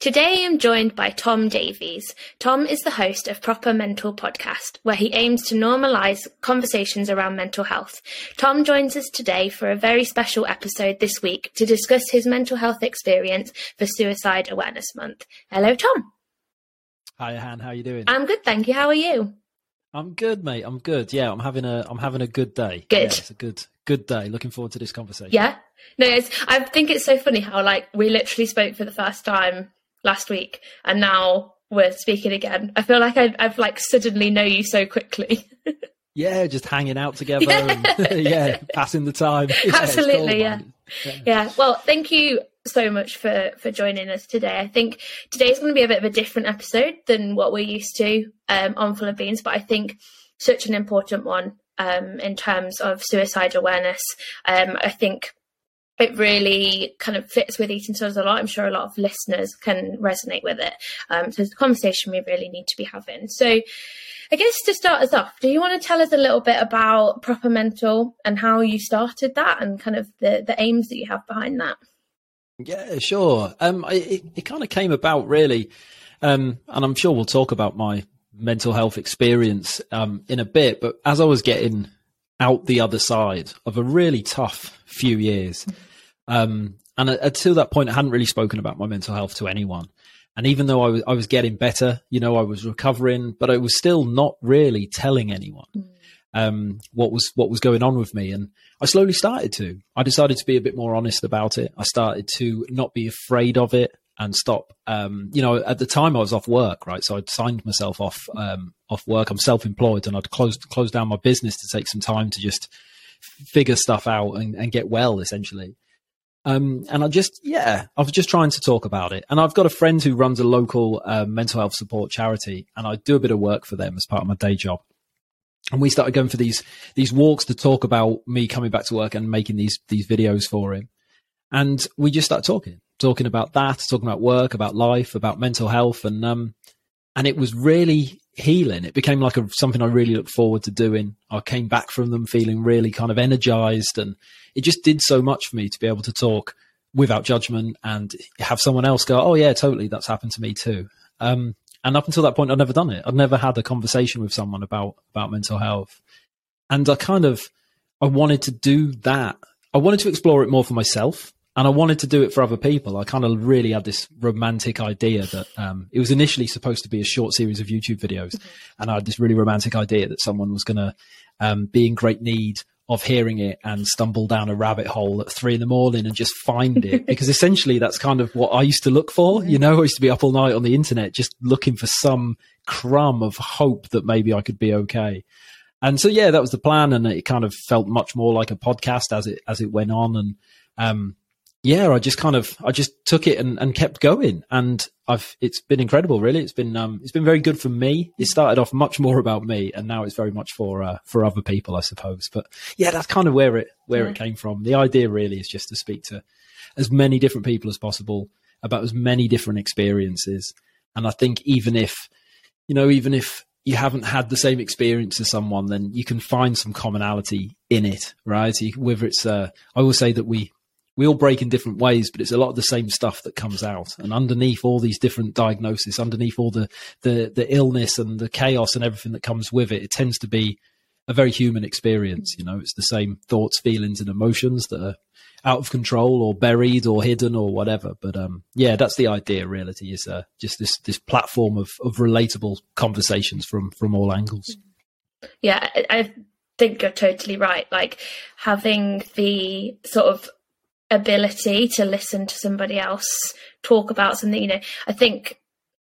Today I'm joined by Tom Davies. Tom is the host of Proper Mental podcast, where he aims to normalise conversations around mental health. Tom joins us today for a very special episode this week to discuss his mental health experience for Suicide Awareness Month. Hello, Tom. Hi, Han. How are you doing? I'm good, thank you. How are you? I'm good, mate. I'm good. Yeah, I'm having a I'm having a good day. Good. Yeah, it's a good good day. Looking forward to this conversation. Yeah. No, I think it's so funny how like we literally spoke for the first time last week, and now we're speaking again. I feel like I, I've like suddenly know you so quickly. yeah, just hanging out together. Yeah, and, yeah passing the time. Yeah, Absolutely, yeah. yeah. yeah. Well, thank you so much for for joining us today. I think today's going to be a bit of a different episode than what we're used to um, on Full of Beans, but I think such an important one um, in terms of suicide awareness. Um, I think it really kind of fits with eating disorders a lot. I'm sure a lot of listeners can resonate with it. Um, so it's a conversation we really need to be having. So I guess to start us off, do you want to tell us a little bit about Proper Mental and how you started that and kind of the, the aims that you have behind that? Yeah, sure. Um, it, it kind of came about really, um, and I'm sure we'll talk about my mental health experience um, in a bit. But as I was getting out the other side of a really tough few years, um, and until that point, I hadn't really spoken about my mental health to anyone. And even though I was, I was getting better, you know, I was recovering, but I was still not really telling anyone mm. um, what was what was going on with me. And I slowly started to. I decided to be a bit more honest about it. I started to not be afraid of it and stop. Um, you know, at the time I was off work, right? So I'd signed myself off um, off work. I'm self-employed, and I'd closed closed down my business to take some time to just figure stuff out and, and get well, essentially. Um, and I just, yeah, I was just trying to talk about it. And I've got a friend who runs a local uh, mental health support charity, and I do a bit of work for them as part of my day job. And we started going for these these walks to talk about me coming back to work and making these these videos for him. And we just started talking, talking about that, talking about work, about life, about mental health, and um, and it was really healing. It became like a, something I really looked forward to doing. I came back from them feeling really kind of energized and it just did so much for me to be able to talk without judgment and have someone else go, Oh yeah, totally. That's happened to me too. Um, and up until that point, I'd never done it. I'd never had a conversation with someone about, about mental health. And I kind of, I wanted to do that. I wanted to explore it more for myself and I wanted to do it for other people. I kind of really had this romantic idea that um, it was initially supposed to be a short series of YouTube videos, mm-hmm. and I had this really romantic idea that someone was going to um, be in great need of hearing it and stumble down a rabbit hole at three in the morning and just find it because essentially that's kind of what I used to look for. You know, I used to be up all night on the internet just looking for some crumb of hope that maybe I could be okay. And so yeah, that was the plan, and it kind of felt much more like a podcast as it as it went on, and um, yeah, I just kind of I just took it and, and kept going, and I've it's been incredible. Really, it's been um, it's been very good for me. It started off much more about me, and now it's very much for uh, for other people, I suppose. But yeah, that's kind of where it where yeah. it came from. The idea really is just to speak to as many different people as possible about as many different experiences, and I think even if you know, even if you haven't had the same experience as someone, then you can find some commonality in it, right? Whether it's, uh, I will say that we we all break in different ways, but it's a lot of the same stuff that comes out. And underneath all these different diagnoses, underneath all the, the, the illness and the chaos and everything that comes with it, it tends to be a very human experience. You know, it's the same thoughts, feelings, and emotions that are out of control or buried or hidden or whatever. But um, yeah, that's the idea. Reality is uh, just this this platform of of relatable conversations from from all angles. Yeah, I think you're totally right. Like having the sort of ability to listen to somebody else talk about something. You know, I think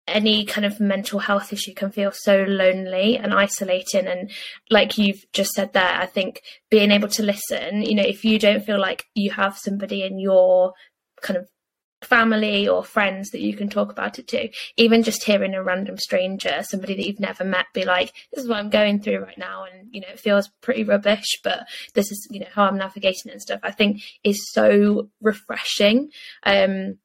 any kind of mental health issue can feel so lonely and isolating. And like you've just said there, I think being able to listen, you know, if you don't feel like you have somebody in your kind of family or friends that you can talk about it to. Even just hearing a random stranger, somebody that you've never met, be like, "This is what I'm going through right now," and you know, it feels pretty rubbish, but this is you know how I'm navigating and stuff. I think is so refreshing. Um,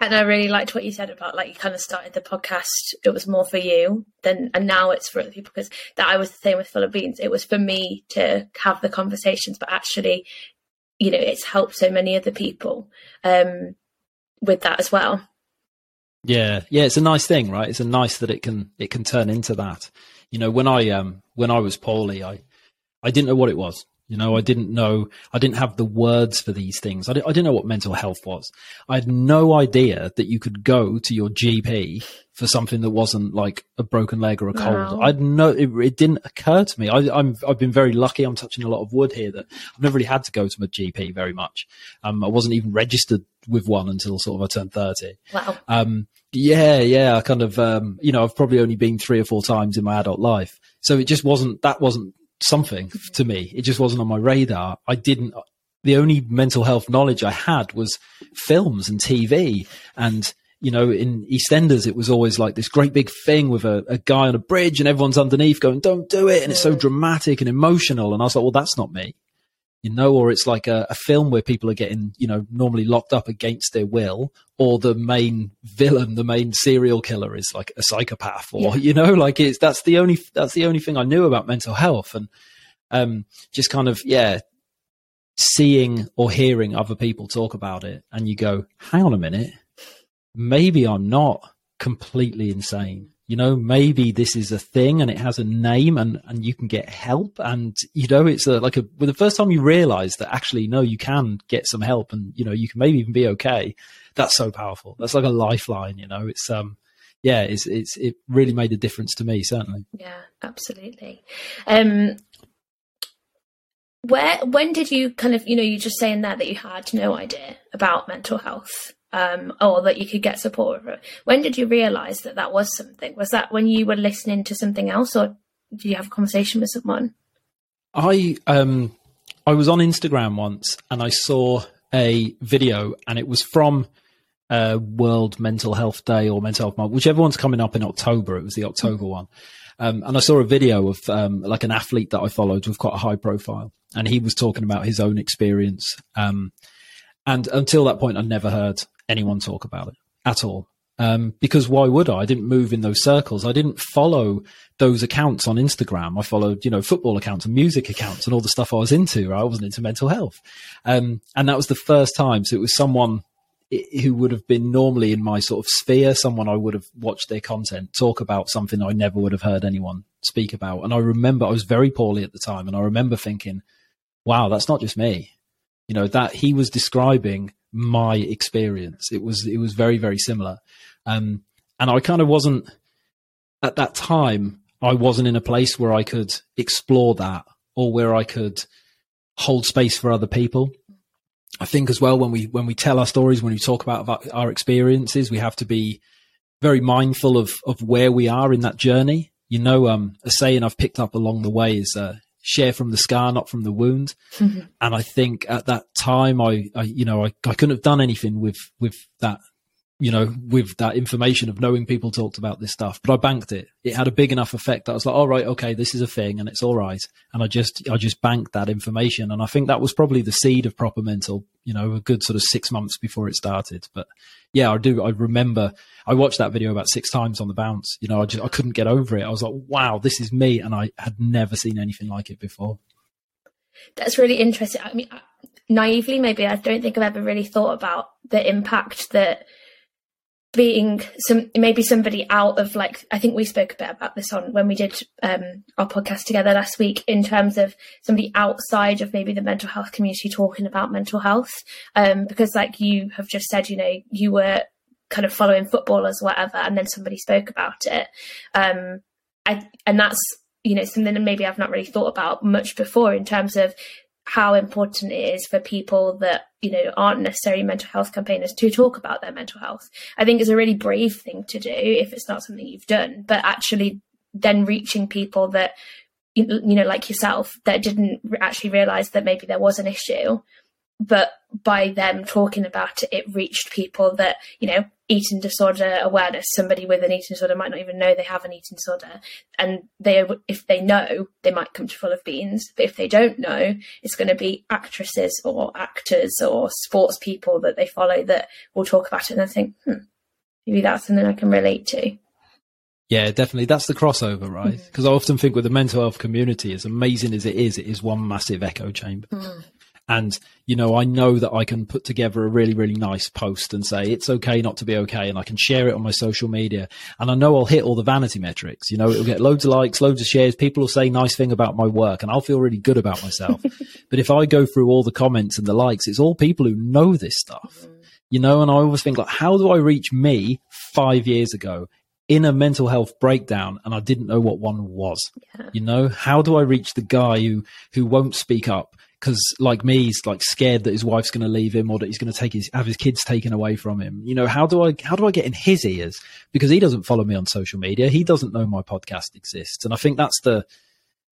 and I really liked what you said about like you kind of started the podcast. It was more for you than, and now it's for other people because that I was the same with Beans. It was for me to have the conversations, but actually, you know, it's helped so many other people um, with that as well. Yeah, yeah, it's a nice thing, right? It's a nice that it can it can turn into that. You know, when I um when I was poorly, I I didn't know what it was. You know, I didn't know, I didn't have the words for these things. I, I didn't know what mental health was. I had no idea that you could go to your GP for something that wasn't like a broken leg or a cold. Wow. I no, it, it, didn't occur to me. I, am I've been very lucky. I'm touching a lot of wood here that I've never really had to go to my GP very much. Um, I wasn't even registered with one until sort of I turned 30. Wow. Um, yeah, yeah. I kind of, um, you know, I've probably only been three or four times in my adult life. So it just wasn't, that wasn't something to me. It just wasn't on my radar. I didn't, the only mental health knowledge I had was films and TV. And, you know, in EastEnders, it was always like this great big thing with a, a guy on a bridge and everyone's underneath going, don't do it. And it's so dramatic and emotional. And I was like, well, that's not me you know, or it's like a, a, film where people are getting, you know, normally locked up against their will, or the main villain, the main serial killer is like a psychopath, or yeah. you know, like it's that's the only that's the only thing I knew about mental health, and um, just kind of yeah, seeing or hearing other people talk about it, and you go, hang on a minute, maybe I'm not completely insane you know maybe this is a thing and it has a name and and you can get help. And you know it's a, like a well, the first time you realize that actually no you can get some help and you know you can maybe even be okay that's so powerful. That's like a lifeline you know it's um yeah it's it's it really made a difference to me certainly. Yeah absolutely. Um where when did you kind of you know you're just saying that that you had no idea about mental health um, or that you could get support. When did you realize that that was something? Was that when you were listening to something else, or did you have a conversation with someone? I um, I was on Instagram once and I saw a video, and it was from uh, World Mental Health Day or Mental Health Month, whichever one's coming up in October. It was the October one. Um, and I saw a video of um, like an athlete that I followed with quite a high profile, and he was talking about his own experience. Um, and until that point, I'd never heard anyone talk about it at all. Um, because why would I? I didn't move in those circles. I didn't follow those accounts on Instagram. I followed, you know, football accounts and music accounts and all the stuff I was into. I wasn't into mental health. Um, and that was the first time. So it was someone who would have been normally in my sort of sphere, someone I would have watched their content talk about something I never would have heard anyone speak about. And I remember I was very poorly at the time. And I remember thinking, wow, that's not just me. You know, that he was describing my experience. It was it was very very similar, um, and I kind of wasn't at that time. I wasn't in a place where I could explore that or where I could hold space for other people. I think as well when we when we tell our stories, when we talk about our experiences, we have to be very mindful of of where we are in that journey. You know, um, a saying I've picked up along the way is uh, share from the scar, not from the wound. Mm-hmm. And I think at that time, I, I you know, I, I couldn't have done anything with, with that you know, with that information of knowing people talked about this stuff, but I banked it. It had a big enough effect that I was like, all right, okay, this is a thing and it's all right. And I just, I just banked that information. And I think that was probably the seed of proper mental, you know, a good sort of six months before it started. But yeah, I do. I remember I watched that video about six times on the bounce. You know, I just, I couldn't get over it. I was like, wow, this is me. And I had never seen anything like it before. That's really interesting. I mean, naively, maybe I don't think I've ever really thought about the impact that being some maybe somebody out of like I think we spoke a bit about this on when we did um, our podcast together last week in terms of somebody outside of maybe the mental health community talking about mental health. Um, because like you have just said you know you were kind of following footballers whatever and then somebody spoke about it. Um, I, and that's you know something that maybe I've not really thought about much before in terms of how important it is for people that you know aren't necessarily mental health campaigners to talk about their mental health. I think it's a really brave thing to do if it's not something you've done but actually then reaching people that you know like yourself that didn't actually realize that maybe there was an issue but by them talking about it, it reached people that, you know, eating disorder awareness, somebody with an eating disorder might not even know they have an eating disorder. And they, if they know, they might come to Full of Beans. But if they don't know, it's going to be actresses or actors or sports people that they follow that will talk about it. And I think, hmm, maybe that's something I can relate to. Yeah, definitely. That's the crossover, right? Because mm-hmm. I often think with the mental health community, as amazing as it is, it is one massive echo chamber. Mm. And, you know, I know that I can put together a really, really nice post and say it's okay not to be okay. And I can share it on my social media. And I know I'll hit all the vanity metrics. You know, it'll get loads of likes, loads of shares. People will say nice thing about my work and I'll feel really good about myself. but if I go through all the comments and the likes, it's all people who know this stuff. Mm. You know, and I always think like, how do I reach me five years ago in a mental health breakdown and I didn't know what one was. Yeah. You know, how do I reach the guy who who won't speak up, because like me, he's like scared that his wife's going to leave him or that he's going to take his have his kids taken away from him. You know, how do I how do I get in his ears? Because he doesn't follow me on social media. He doesn't know my podcast exists, and I think that's the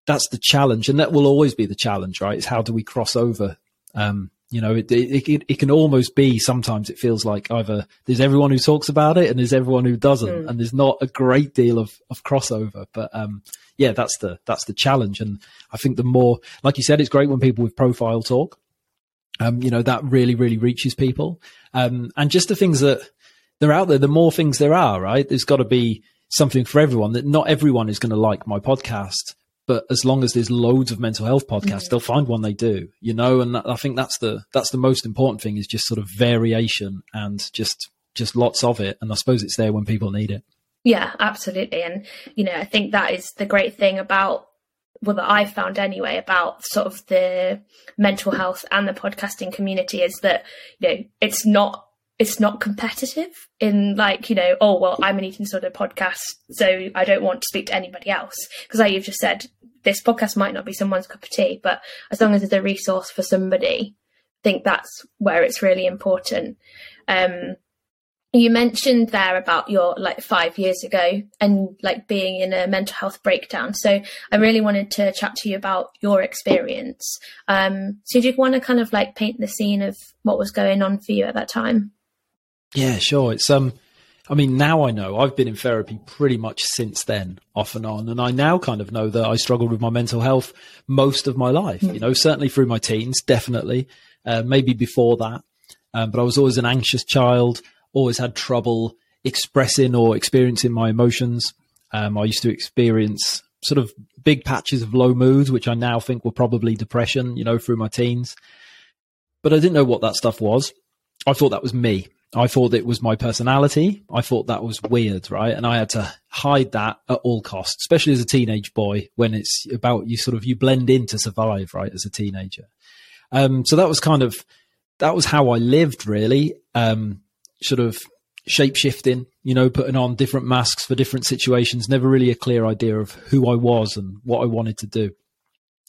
that's the challenge, and that will always be the challenge, right? Is how do we cross over? Um, you know, it, it, it, it, can almost be sometimes it feels like either there's everyone who talks about it and there's everyone who doesn't, mm. and there's not a great deal of, of crossover. But um, yeah, that's the that's the challenge. And I think the more, like you said, it's great when people with profile talk. Um, you know, that really really reaches people. Um, and just the things that they're out there, the more things there are, right? There's got to be something for everyone. That not everyone is going to like my podcast, but as long as there's loads of mental health podcasts, mm-hmm. they'll find one they do, you know. And I think that's the that's the most important thing is just sort of variation and just just lots of it. And I suppose it's there when people need it. Yeah, absolutely. And you know, I think that is the great thing about well that I've found anyway about sort of the mental health and the podcasting community is that you know it's not it's not competitive in like you know oh well i'm an eating disorder podcast so i don't want to speak to anybody else because like you've just said this podcast might not be someone's cup of tea but as long as it's a resource for somebody i think that's where it's really important. Um, you mentioned there about your like five years ago and like being in a mental health breakdown. So i really wanted to chat to you about your experience. Um, so do you want to kind of like paint the scene of what was going on for you at that time? Yeah, sure. It's um, I mean, now I know I've been in therapy pretty much since then, off and on, and I now kind of know that I struggled with my mental health most of my life. Mm. You know, certainly through my teens, definitely, uh, maybe before that, um, but I was always an anxious child. Always had trouble expressing or experiencing my emotions. Um, I used to experience sort of big patches of low moods, which I now think were probably depression. You know, through my teens, but I didn't know what that stuff was. I thought that was me I thought it was my personality. I thought that was weird, right? And I had to hide that at all costs, especially as a teenage boy when it's about you sort of, you blend in to survive, right? As a teenager. Um, so that was kind of, that was how I lived really. Um, sort of shape shifting, you know, putting on different masks for different situations, never really a clear idea of who I was and what I wanted to do.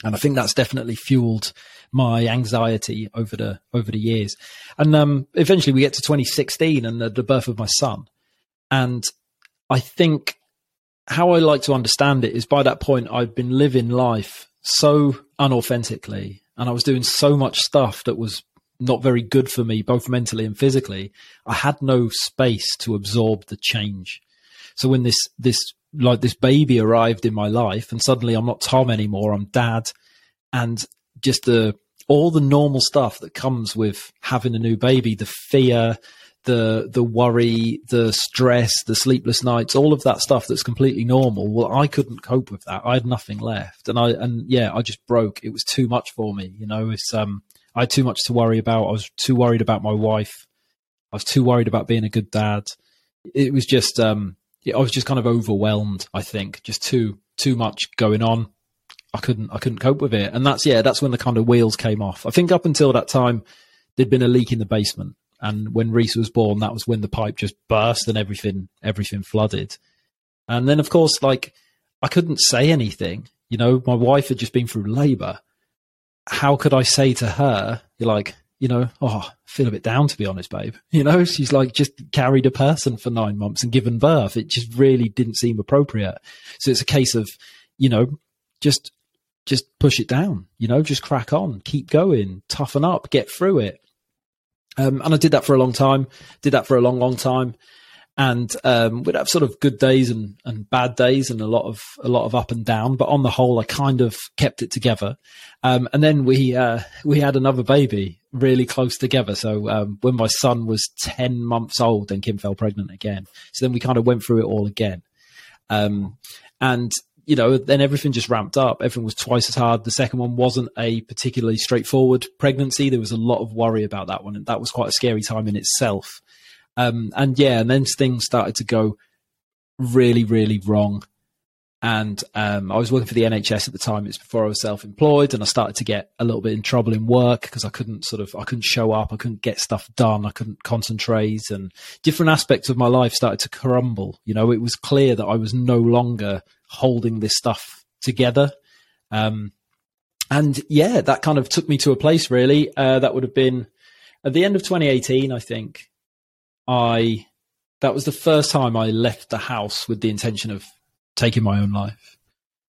And I think that's definitely fueled my anxiety over the over the years. And um, eventually we get to 2016 and the, the birth of my son. And I think how I like to understand it is by that point I'd been living life so unauthentically and I was doing so much stuff that was not very good for me, both mentally and physically. I had no space to absorb the change. So when this this like this baby arrived in my life and suddenly I'm not Tom anymore, I'm dad. And just the all the normal stuff that comes with having a new baby, the fear, the the worry, the stress, the sleepless nights, all of that stuff that's completely normal. Well, I couldn't cope with that. I had nothing left, and I and yeah, I just broke. It was too much for me. You know, it's um, I had too much to worry about. I was too worried about my wife. I was too worried about being a good dad. It was just um, I was just kind of overwhelmed. I think just too too much going on. I couldn't I couldn't cope with it. And that's yeah, that's when the kind of wheels came off. I think up until that time there'd been a leak in the basement. And when Reese was born, that was when the pipe just burst and everything everything flooded. And then of course, like I couldn't say anything. You know, my wife had just been through labour. How could I say to her, you're like, you know, oh, I feel a bit down to be honest, babe. You know, she's like just carried a person for nine months and given birth. It just really didn't seem appropriate. So it's a case of, you know, just just push it down, you know, just crack on, keep going, toughen up, get through it. Um, and I did that for a long time, did that for a long, long time. And um, we'd have sort of good days and, and bad days and a lot of a lot of up and down. But on the whole, I kind of kept it together. Um, and then we uh, we had another baby really close together. So um, when my son was ten months old, then Kim fell pregnant again. So then we kind of went through it all again. Um, and you know, then everything just ramped up. Everything was twice as hard. The second one wasn't a particularly straightforward pregnancy. There was a lot of worry about that one, and that was quite a scary time in itself. Um, and yeah, and then things started to go really, really wrong. And um, I was working for the NHS at the time. It's before I was self-employed, and I started to get a little bit in trouble in work because I couldn't sort of I couldn't show up, I couldn't get stuff done, I couldn't concentrate, and different aspects of my life started to crumble. You know, it was clear that I was no longer holding this stuff together. Um, and yeah, that kind of took me to a place really. Uh, that would have been at the end of 2018, I think. I that was the first time I left the house with the intention of taking my own life.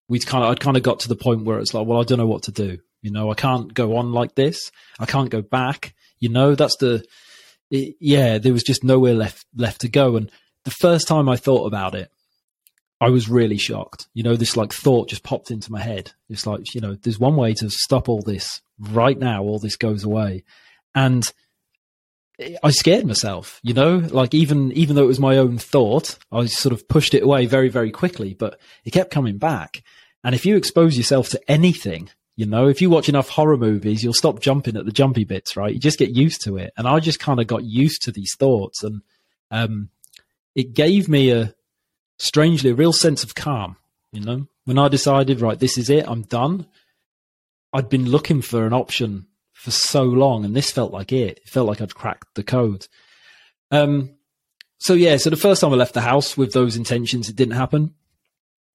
We'd kind of I'd kind of got to the point where it's like, well, I don't know what to do. You know, I can't go on like this. I can't go back. You know, that's the it, yeah. There was just nowhere left left to go. And the first time I thought about it, I was really shocked. You know, this like thought just popped into my head. It's like, you know, there's one way to stop all this right now. All this goes away. And I scared myself, you know, like even, even though it was my own thought, I sort of pushed it away very, very quickly, but it kept coming back. And if you expose yourself to anything, you know, if you watch enough horror movies, you'll stop jumping at the jumpy bits, right? You just get used to it. And I just kind of got used to these thoughts and, um, it gave me a, strangely a real sense of calm. You know, when I decided, right, this is it, I'm done. I'd been looking for an option for so long, and this felt like it. It felt like I'd cracked the code. Um, so yeah, so the first time I left the house with those intentions, it didn't happen.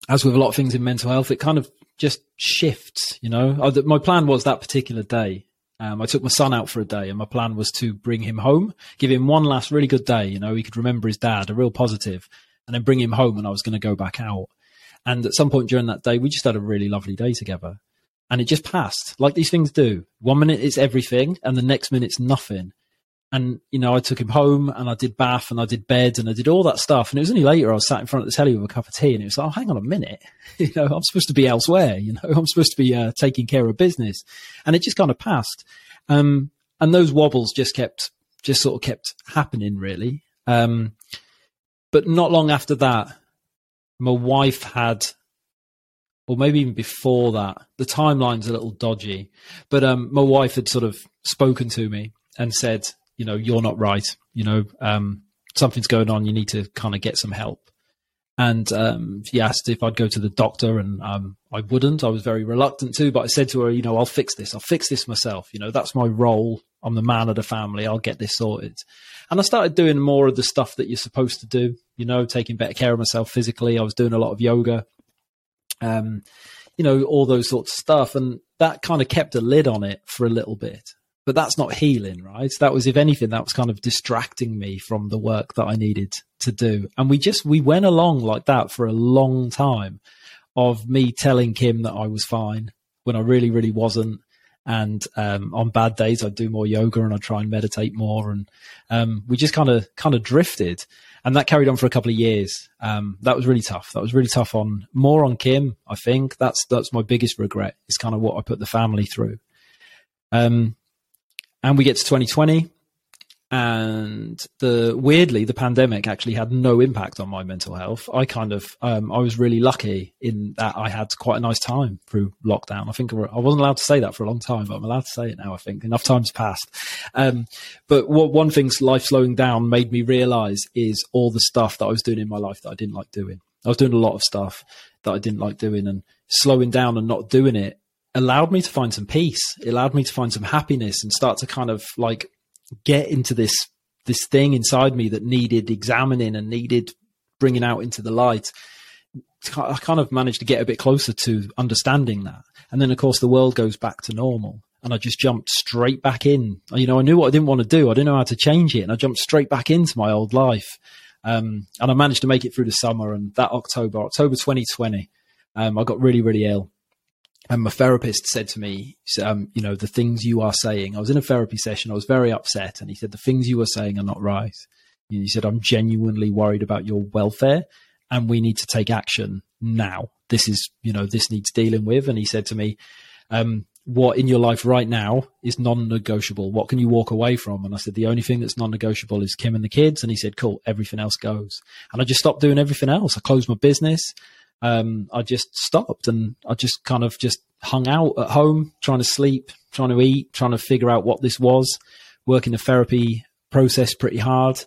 As with a lot of things in mental health, it kind of just shifts. You know, I, my plan was that particular day. Um, I took my son out for a day, and my plan was to bring him home, give him one last really good day. You know, he could remember his dad, a real positive, and then bring him home and I was going to go back out. And at some point during that day, we just had a really lovely day together. And it just passed like these things do. One minute it's everything and the next minute's nothing. And, you know, I took him home and I did bath and I did bed and I did all that stuff. And it was only later I was sat in front of the telly with a cup of tea and it was like, oh, hang on a minute. you know, I'm supposed to be elsewhere. You know, I'm supposed to be uh, taking care of business. And it just kind of passed. Um, and those wobbles just kept, just sort of kept happening really. Um, but not long after that, my wife had, or maybe even before that, the timeline's a little dodgy, but um, my wife had sort of spoken to me and said, you know, you're not right. You know, um, something's going on. You need to kind of get some help. And um, she asked if I'd go to the doctor, and um, I wouldn't. I was very reluctant to, but I said to her, you know, I'll fix this. I'll fix this myself. You know, that's my role. I'm the man of the family. I'll get this sorted. And I started doing more of the stuff that you're supposed to do, you know, taking better care of myself physically. I was doing a lot of yoga, um, you know, all those sorts of stuff. And that kind of kept a lid on it for a little bit. But that's not healing, right? That was, if anything, that was kind of distracting me from the work that I needed to do. And we just, we went along like that for a long time of me telling Kim that I was fine when I really, really wasn't and um, on bad days, I'd do more yoga and I'd try and meditate more. And um, we just kind of kind of drifted, and that carried on for a couple of years. Um, that was really tough. That was really tough on more on Kim. I think that's that's my biggest regret. Is kind of what I put the family through. Um, and we get to 2020, and the weirdly the pandemic actually had no impact on my mental health. I kind of um, i was really lucky in that i had quite a nice time through lockdown. I think i wasn't allowed to say that for a long time but i'm allowed to say it now i think. Enough time's passed. Um, but what one thing's life slowing down made me realize is all the stuff that i was doing in my life that i didn't like doing. I was doing a lot of stuff that i didn't like doing and slowing down and not doing it allowed me to find some peace. It allowed me to find some happiness and start to kind of like get into this this thing inside me that needed examining and needed bringing out into the light. I kind of managed to get a bit closer to understanding that. And then, of course, the world goes back to normal. And I just jumped straight back in. You know, I knew what I didn't want to do. I didn't know how to change it. And I jumped straight back into my old life. Um, and I managed to make it through the summer. And that October, October 2020, um, I got really, really ill. And my therapist said to me, um, you know, the things you are saying. I was in a therapy session. I was very upset, and he said the things you are saying are not right. And he said I'm genuinely worried about your welfare, and we need to take action now. This is, you know, this needs dealing with. And he said to me, um, what in your life right now is non-negotiable? What can you walk away from? And I said, the only thing that's non-negotiable is Kim and the kids. And he said, cool, everything else goes. And I just stopped doing everything else. I closed my business. Um, I just stopped and I just kind of just hung out at home, trying to sleep, trying to eat, trying to figure out what this was, working the therapy process pretty hard.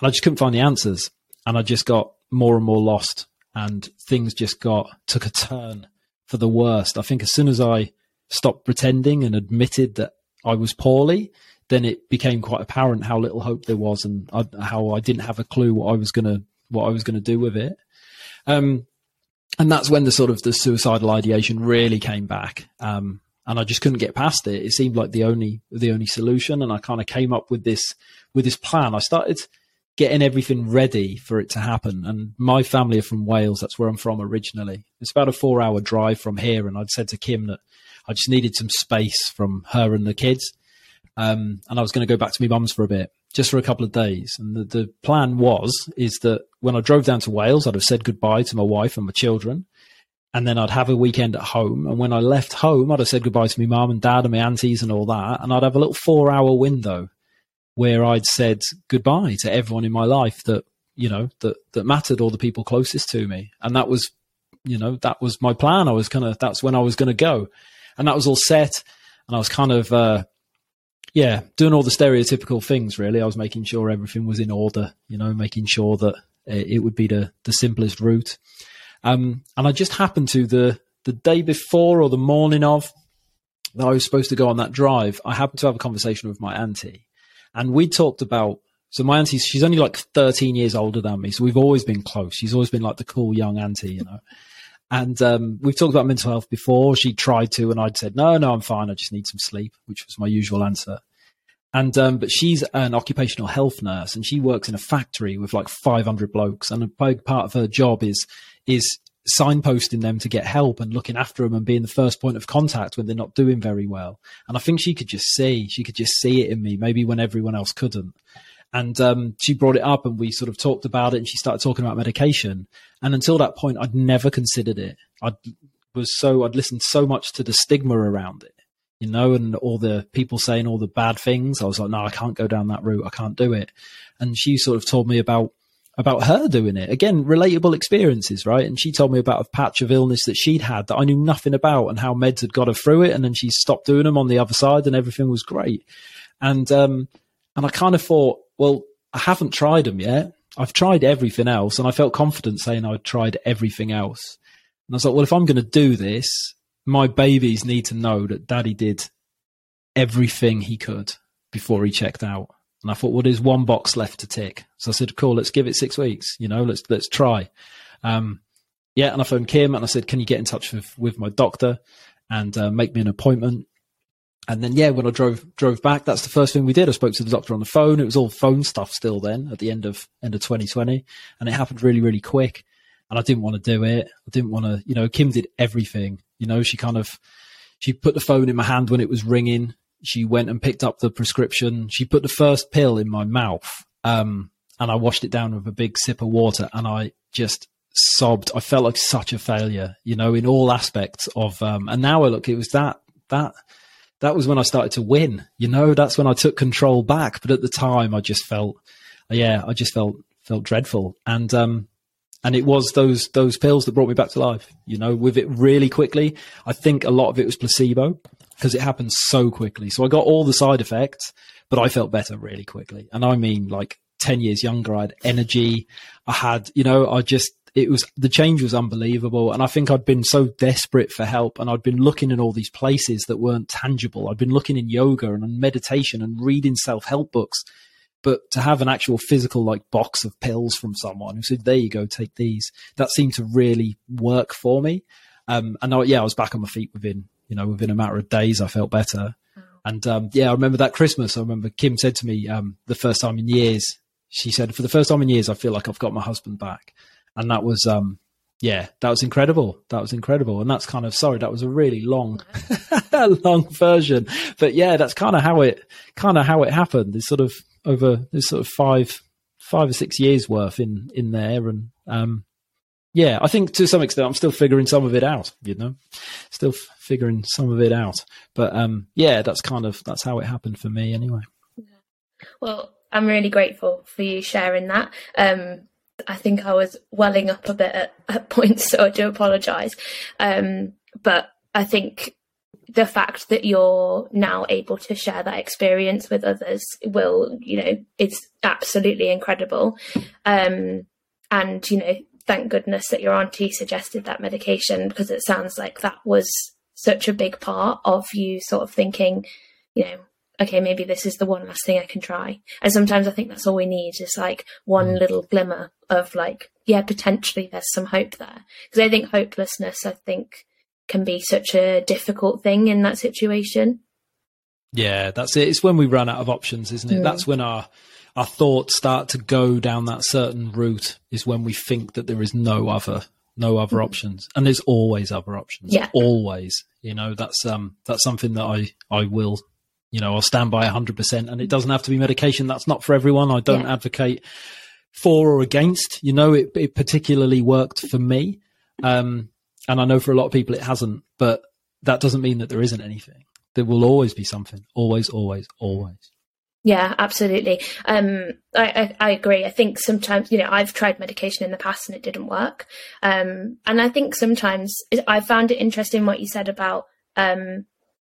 And I just couldn't find the answers. And I just got more and more lost and things just got, took a turn for the worst. I think as soon as I stopped pretending and admitted that I was poorly, then it became quite apparent how little hope there was and I, how I didn't have a clue what I was gonna what I was gonna do with it. Um, and that's when the sort of the suicidal ideation really came back. Um, and I just couldn't get past it. It seemed like the only the only solution, and I kind of came up with this with this plan. I started getting everything ready for it to happen. And my family are from Wales. That's where I'm from originally. It's about a four hour drive from here. And I'd said to Kim that I just needed some space from her and the kids. Um, and I was going to go back to my mum's for a bit, just for a couple of days. And the, the plan was, is that when I drove down to Wales, I'd have said goodbye to my wife and my children. And then I'd have a weekend at home. And when I left home, I'd have said goodbye to my mum and dad and my aunties and all that. And I'd have a little four hour window where I'd said goodbye to everyone in my life that, you know, that, that mattered or the people closest to me. And that was, you know, that was my plan. I was kind of, that's when I was going to go and that was all set. And I was kind of, uh, yeah, doing all the stereotypical things. Really, I was making sure everything was in order. You know, making sure that it would be the the simplest route. Um, and I just happened to the the day before or the morning of that I was supposed to go on that drive. I happened to have a conversation with my auntie, and we talked about. So my auntie, she's only like 13 years older than me, so we've always been close. She's always been like the cool young auntie, you know. And um, we've talked about mental health before. She tried to, and I'd said, no, no, I'm fine. I just need some sleep, which was my usual answer. And um, but she's an occupational health nurse, and she works in a factory with like 500 blokes. And a big part of her job is is signposting them to get help and looking after them and being the first point of contact when they're not doing very well. And I think she could just see, she could just see it in me, maybe when everyone else couldn't. And um, she brought it up, and we sort of talked about it. And she started talking about medication. And until that point, I'd never considered it. I was so I'd listened so much to the stigma around it, you know, and all the people saying all the bad things. I was like, no, I can't go down that route. I can't do it. And she sort of told me about about her doing it. Again, relatable experiences, right? And she told me about a patch of illness that she'd had that I knew nothing about and how meds had got her through it. And then she stopped doing them on the other side and everything was great. And, um, and I kind of thought, well, I haven't tried them yet. I've tried everything else, and I felt confident saying I'd tried everything else. And I was like, well, if I'm going to do this, my babies need to know that daddy did everything he could before he checked out. And I thought, well, there's one box left to tick. So I said, cool, let's give it six weeks. You know, let's, let's try. Um, yeah. And I phoned Kim and I said, can you get in touch with, with my doctor and uh, make me an appointment? And then yeah, when I drove drove back, that's the first thing we did. I spoke to the doctor on the phone. It was all phone stuff still then at the end of end of 2020, and it happened really really quick. And I didn't want to do it. I didn't want to, you know. Kim did everything. You know, she kind of she put the phone in my hand when it was ringing. She went and picked up the prescription. She put the first pill in my mouth, um, and I washed it down with a big sip of water, and I just sobbed. I felt like such a failure, you know, in all aspects of. Um, and now I look, it was that that that was when I started to win. You know, that's when I took control back. But at the time, I just felt, yeah, I just felt felt dreadful. And um, and it was those those pills that brought me back to life. You know, with it really quickly. I think a lot of it was placebo because it happened so quickly. So I got all the side effects, but I felt better really quickly. And I mean, like ten years younger, I had energy. I had, you know, I just it was the change was unbelievable. And I think I'd been so desperate for help and I'd been looking in all these places that weren't tangible. I'd been looking in yoga and meditation and reading self help books. But to have an actual physical like box of pills from someone who said, there you go, take these, that seemed to really work for me. Um, and I, yeah, I was back on my feet within, you know, within a matter of days, I felt better. And um, yeah, I remember that Christmas. I remember Kim said to me um, the first time in years, she said, for the first time in years, I feel like I've got my husband back and that was um, yeah, that was incredible. That was incredible. And that's kind of, sorry, that was a really long, long version. But yeah, that's kind of how it, kind of how it happened. It's sort of over, there's sort of five, five or six years worth in, in there. And, um, yeah, I think to some extent I'm still figuring some of it out, you know, still f- figuring some of it out. But, um, yeah, that's kind of, that's how it happened for me anyway. Well, I'm really grateful for you sharing that. Um, I think I was welling up a bit at, at points, so I do apologise. Um, but I think the fact that you're now able to share that experience with others will, you know, it's absolutely incredible. Um, and, you know, thank goodness that your auntie suggested that medication because it sounds like that was such a big part of you sort of thinking, you know, okay, maybe this is the one last thing I can try. And sometimes I think that's all we need is like one mm. little glimmer of like, yeah, potentially there's some hope there. Because I think hopelessness, I think, can be such a difficult thing in that situation. Yeah, that's it. It's when we run out of options, isn't it? Mm. That's when our our thoughts start to go down that certain route. Is when we think that there is no other no other mm. options, and there's always other options. Yeah, always. You know, that's um that's something that I I will you know, I'll stand by 100%. And it doesn't have to be medication. That's not for everyone. I don't yeah. advocate for or against. You know, it, it particularly worked for me. Um, and I know for a lot of people it hasn't, but that doesn't mean that there isn't anything. There will always be something. Always, always, always. Yeah, absolutely. Um, I, I, I, agree. I think sometimes, you know, I've tried medication in the past and it didn't work. Um, and I think sometimes I found it interesting what you said about, um,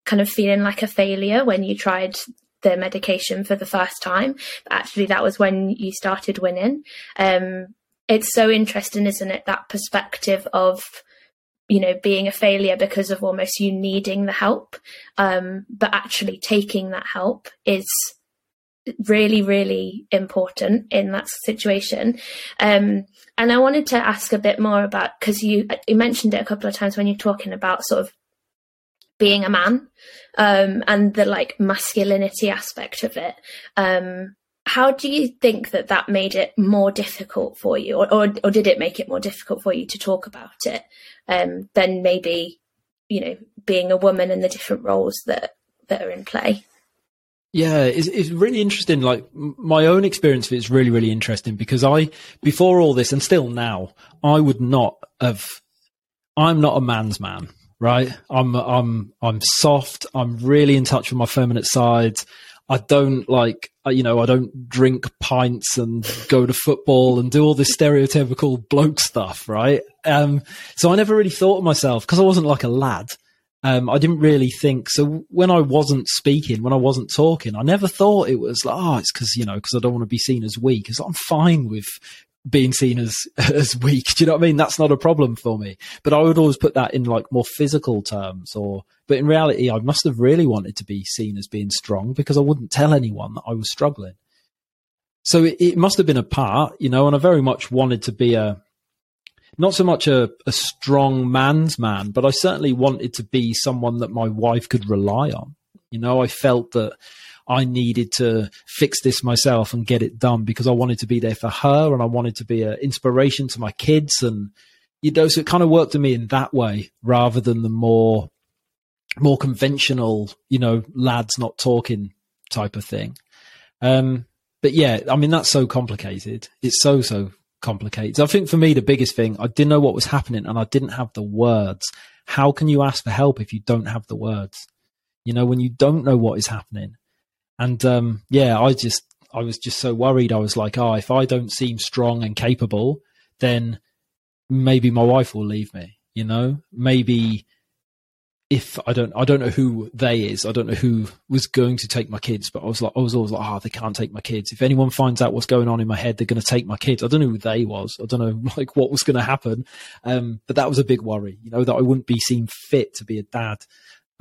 kind of feeling like a failure when you tried the medication for the first time. But actually, that was when you started winning. Um, it's so interesting, isn't it? That perspective of, you know, being a failure because of almost you needing the help, um, but actually taking that help is really, really important in that situation. Um, and I wanted to ask a bit more about because you you mentioned it a couple of times when you're talking about sort of being a man um, and the like masculinity aspect of it. Um, how do you think that that made it more difficult for you, or, or, or did it make it more difficult for you to talk about it um, than maybe you know being a woman and the different roles that that are in play? Yeah, it's, it's really interesting. Like my own experience of it is really, really interesting because I, before all this and still now, I would not have, I'm not a man's man right? I'm I'm I'm soft. I'm really in touch with my feminine side. I don't like uh, you know I don't drink pints and go to football and do all this stereotypical bloke stuff, right? Um, so I never really thought of myself because I wasn't like a lad. Um, I didn't really think so when I wasn't speaking, when I wasn't talking, I never thought it was like, oh, it's because you know because I don't want to be seen as weak. Because I'm fine with being seen as as weak. Do you know what I mean? That's not a problem for me. But I would always put that in like more physical terms or but in reality I must have really wanted to be seen as being strong because I wouldn't tell anyone that I was struggling. So it, it must have been a part, you know, and I very much wanted to be a not so much a, a strong man's man, but I certainly wanted to be someone that my wife could rely on. You know, I felt that I needed to fix this myself and get it done because I wanted to be there for her and I wanted to be an inspiration to my kids. And, you know, so it kind of worked to me in that way rather than the more, more conventional, you know, lads not talking type of thing. Um, but yeah, I mean, that's so complicated. It's so, so complicated. I think for me, the biggest thing, I didn't know what was happening and I didn't have the words. How can you ask for help if you don't have the words? You know, when you don't know what is happening, and um, yeah, I just I was just so worried. I was like, oh, if I don't seem strong and capable, then maybe my wife will leave me. You know, maybe if I don't I don't know who they is. I don't know who was going to take my kids, but I was like I was always like, oh, they can't take my kids. If anyone finds out what's going on in my head, they're going to take my kids. I don't know who they was. I don't know like what was going to happen. Um, but that was a big worry. You know that I wouldn't be seen fit to be a dad.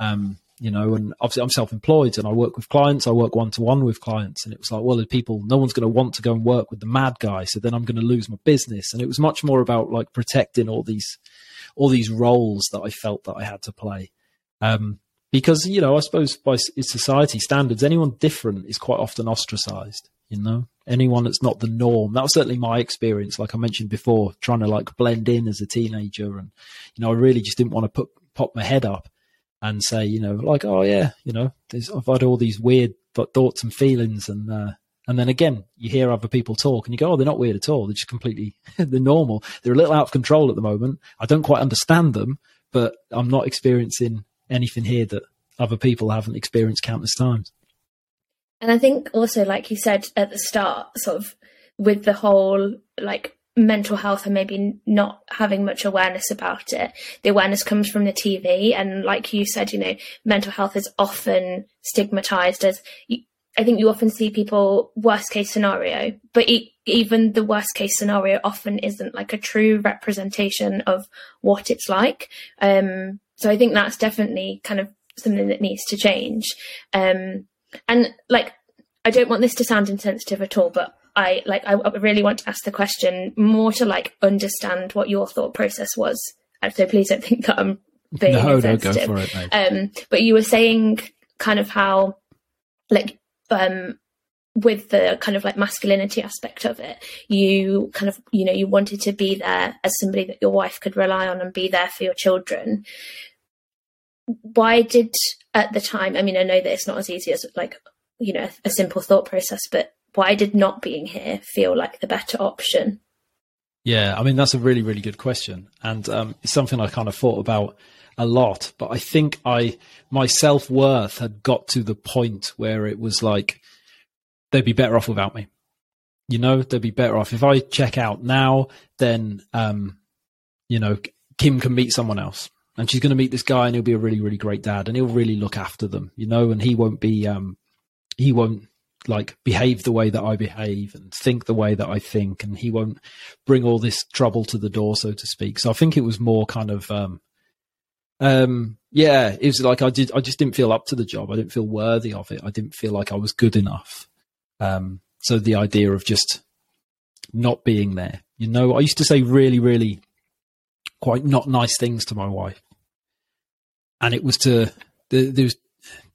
Um, you know, and obviously I'm self-employed and I work with clients. I work one-to-one with clients, and it was like, well, the people, no one's going to want to go and work with the mad guy, so then I'm going to lose my business. And it was much more about like protecting all these, all these roles that I felt that I had to play. Um, because you know, I suppose by society standards, anyone different is quite often ostracized. You know, anyone that's not the norm. That was certainly my experience. Like I mentioned before, trying to like blend in as a teenager, and you know, I really just didn't want to put pop my head up and say, you know, like, oh yeah, you know, I've had all these weird thoughts and feelings, and uh, and then again, you hear other people talk, and you go, oh, they're not weird at all. They're just completely they're normal. They're a little out of control at the moment. I don't quite understand them, but I'm not experiencing anything here that other people haven't experienced countless times. And I think also, like you said at the start, sort of with the whole like mental health and maybe not having much awareness about it. The awareness comes from the TV. And like you said, you know, mental health is often stigmatized as, I think you often see people worst case scenario, but e- even the worst case scenario often isn't like a true representation of what it's like. Um, so I think that's definitely kind of something that needs to change. Um, and like, I don't want this to sound insensitive at all, but I like I, really want to ask the question more to like understand what your thought process was. So please don't think that I'm being no. No, go for it. Um, but you were saying kind of how like um with the kind of like masculinity aspect of it, you kind of, you know, you wanted to be there as somebody that your wife could rely on and be there for your children. Why did at the time, I mean, I know that it's not as easy as like, you know, a simple thought process, but why did not being here feel like the better option? Yeah, I mean, that's a really, really good question. And um, it's something I kind of thought about a lot. But I think I, my self worth had got to the point where it was like, they'd be better off without me. You know, they'd be better off. If I check out now, then, um, you know, Kim can meet someone else and she's going to meet this guy and he'll be a really, really great dad and he'll really look after them, you know, and he won't be, um, he won't like behave the way that I behave and think the way that I think, and he won't bring all this trouble to the door, so to speak. So I think it was more kind of, um, um, yeah, it was like I did. I just didn't feel up to the job. I didn't feel worthy of it. I didn't feel like I was good enough. Um, so the idea of just not being there, you know, I used to say really, really quite not nice things to my wife, and it was to there was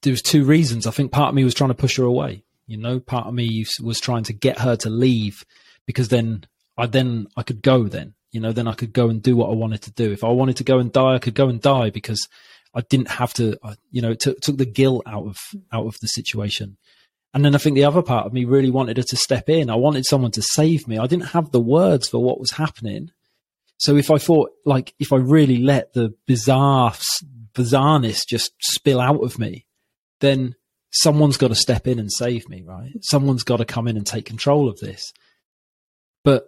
there was two reasons. I think part of me was trying to push her away you know, part of me was trying to get her to leave because then I then I could go then, you know, then I could go and do what I wanted to do. If I wanted to go and die, I could go and die because I didn't have to, you know, it took, took the guilt out of, out of the situation. And then I think the other part of me really wanted her to step in. I wanted someone to save me. I didn't have the words for what was happening. So if I thought like, if I really let the bizarre, bizarreness just spill out of me, then someone's got to step in and save me, right? Someone's got to come in and take control of this. But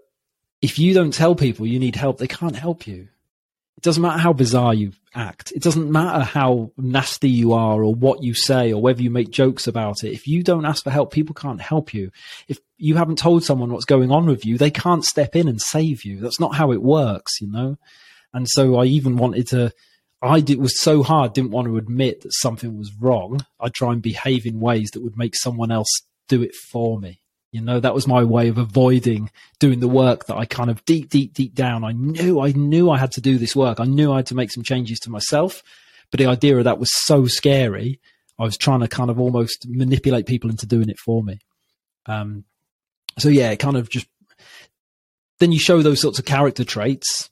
if you don't tell people you need help, they can't help you. It doesn't matter how bizarre you act. It doesn't matter how nasty you are or what you say or whether you make jokes about it. If you don't ask for help, people can't help you. If you haven't told someone what's going on with you, they can't step in and save you. That's not how it works, you know? And so I even wanted to I did, was so hard, didn't want to admit that something was wrong. I'd try and behave in ways that would make someone else do it for me. You know, that was my way of avoiding doing the work that I kind of deep, deep, deep down. I knew, I knew I had to do this work. I knew I had to make some changes to myself. But the idea of that was so scary. I was trying to kind of almost manipulate people into doing it for me. Um, so yeah, it kind of just, then you show those sorts of character traits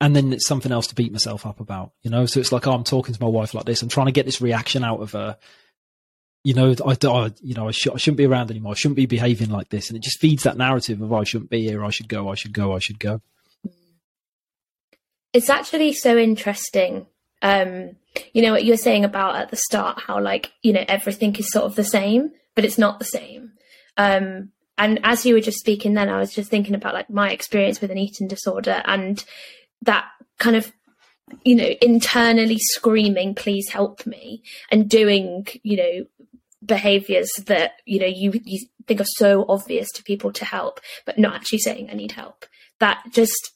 and then it's something else to beat myself up about, you know. So it's like, oh, I'm talking to my wife like this. I'm trying to get this reaction out of her. You know, I, I you know, I, sh- I shouldn't be around anymore. I shouldn't be behaving like this, and it just feeds that narrative of oh, I shouldn't be here. I should go. I should go. I should go. It's actually so interesting. Um, you know what you were saying about at the start, how like you know everything is sort of the same, but it's not the same. Um, and as you were just speaking, then I was just thinking about like my experience with an eating disorder and that kind of you know internally screaming please help me and doing you know behaviors that you know you you think are so obvious to people to help but not actually saying i need help. That just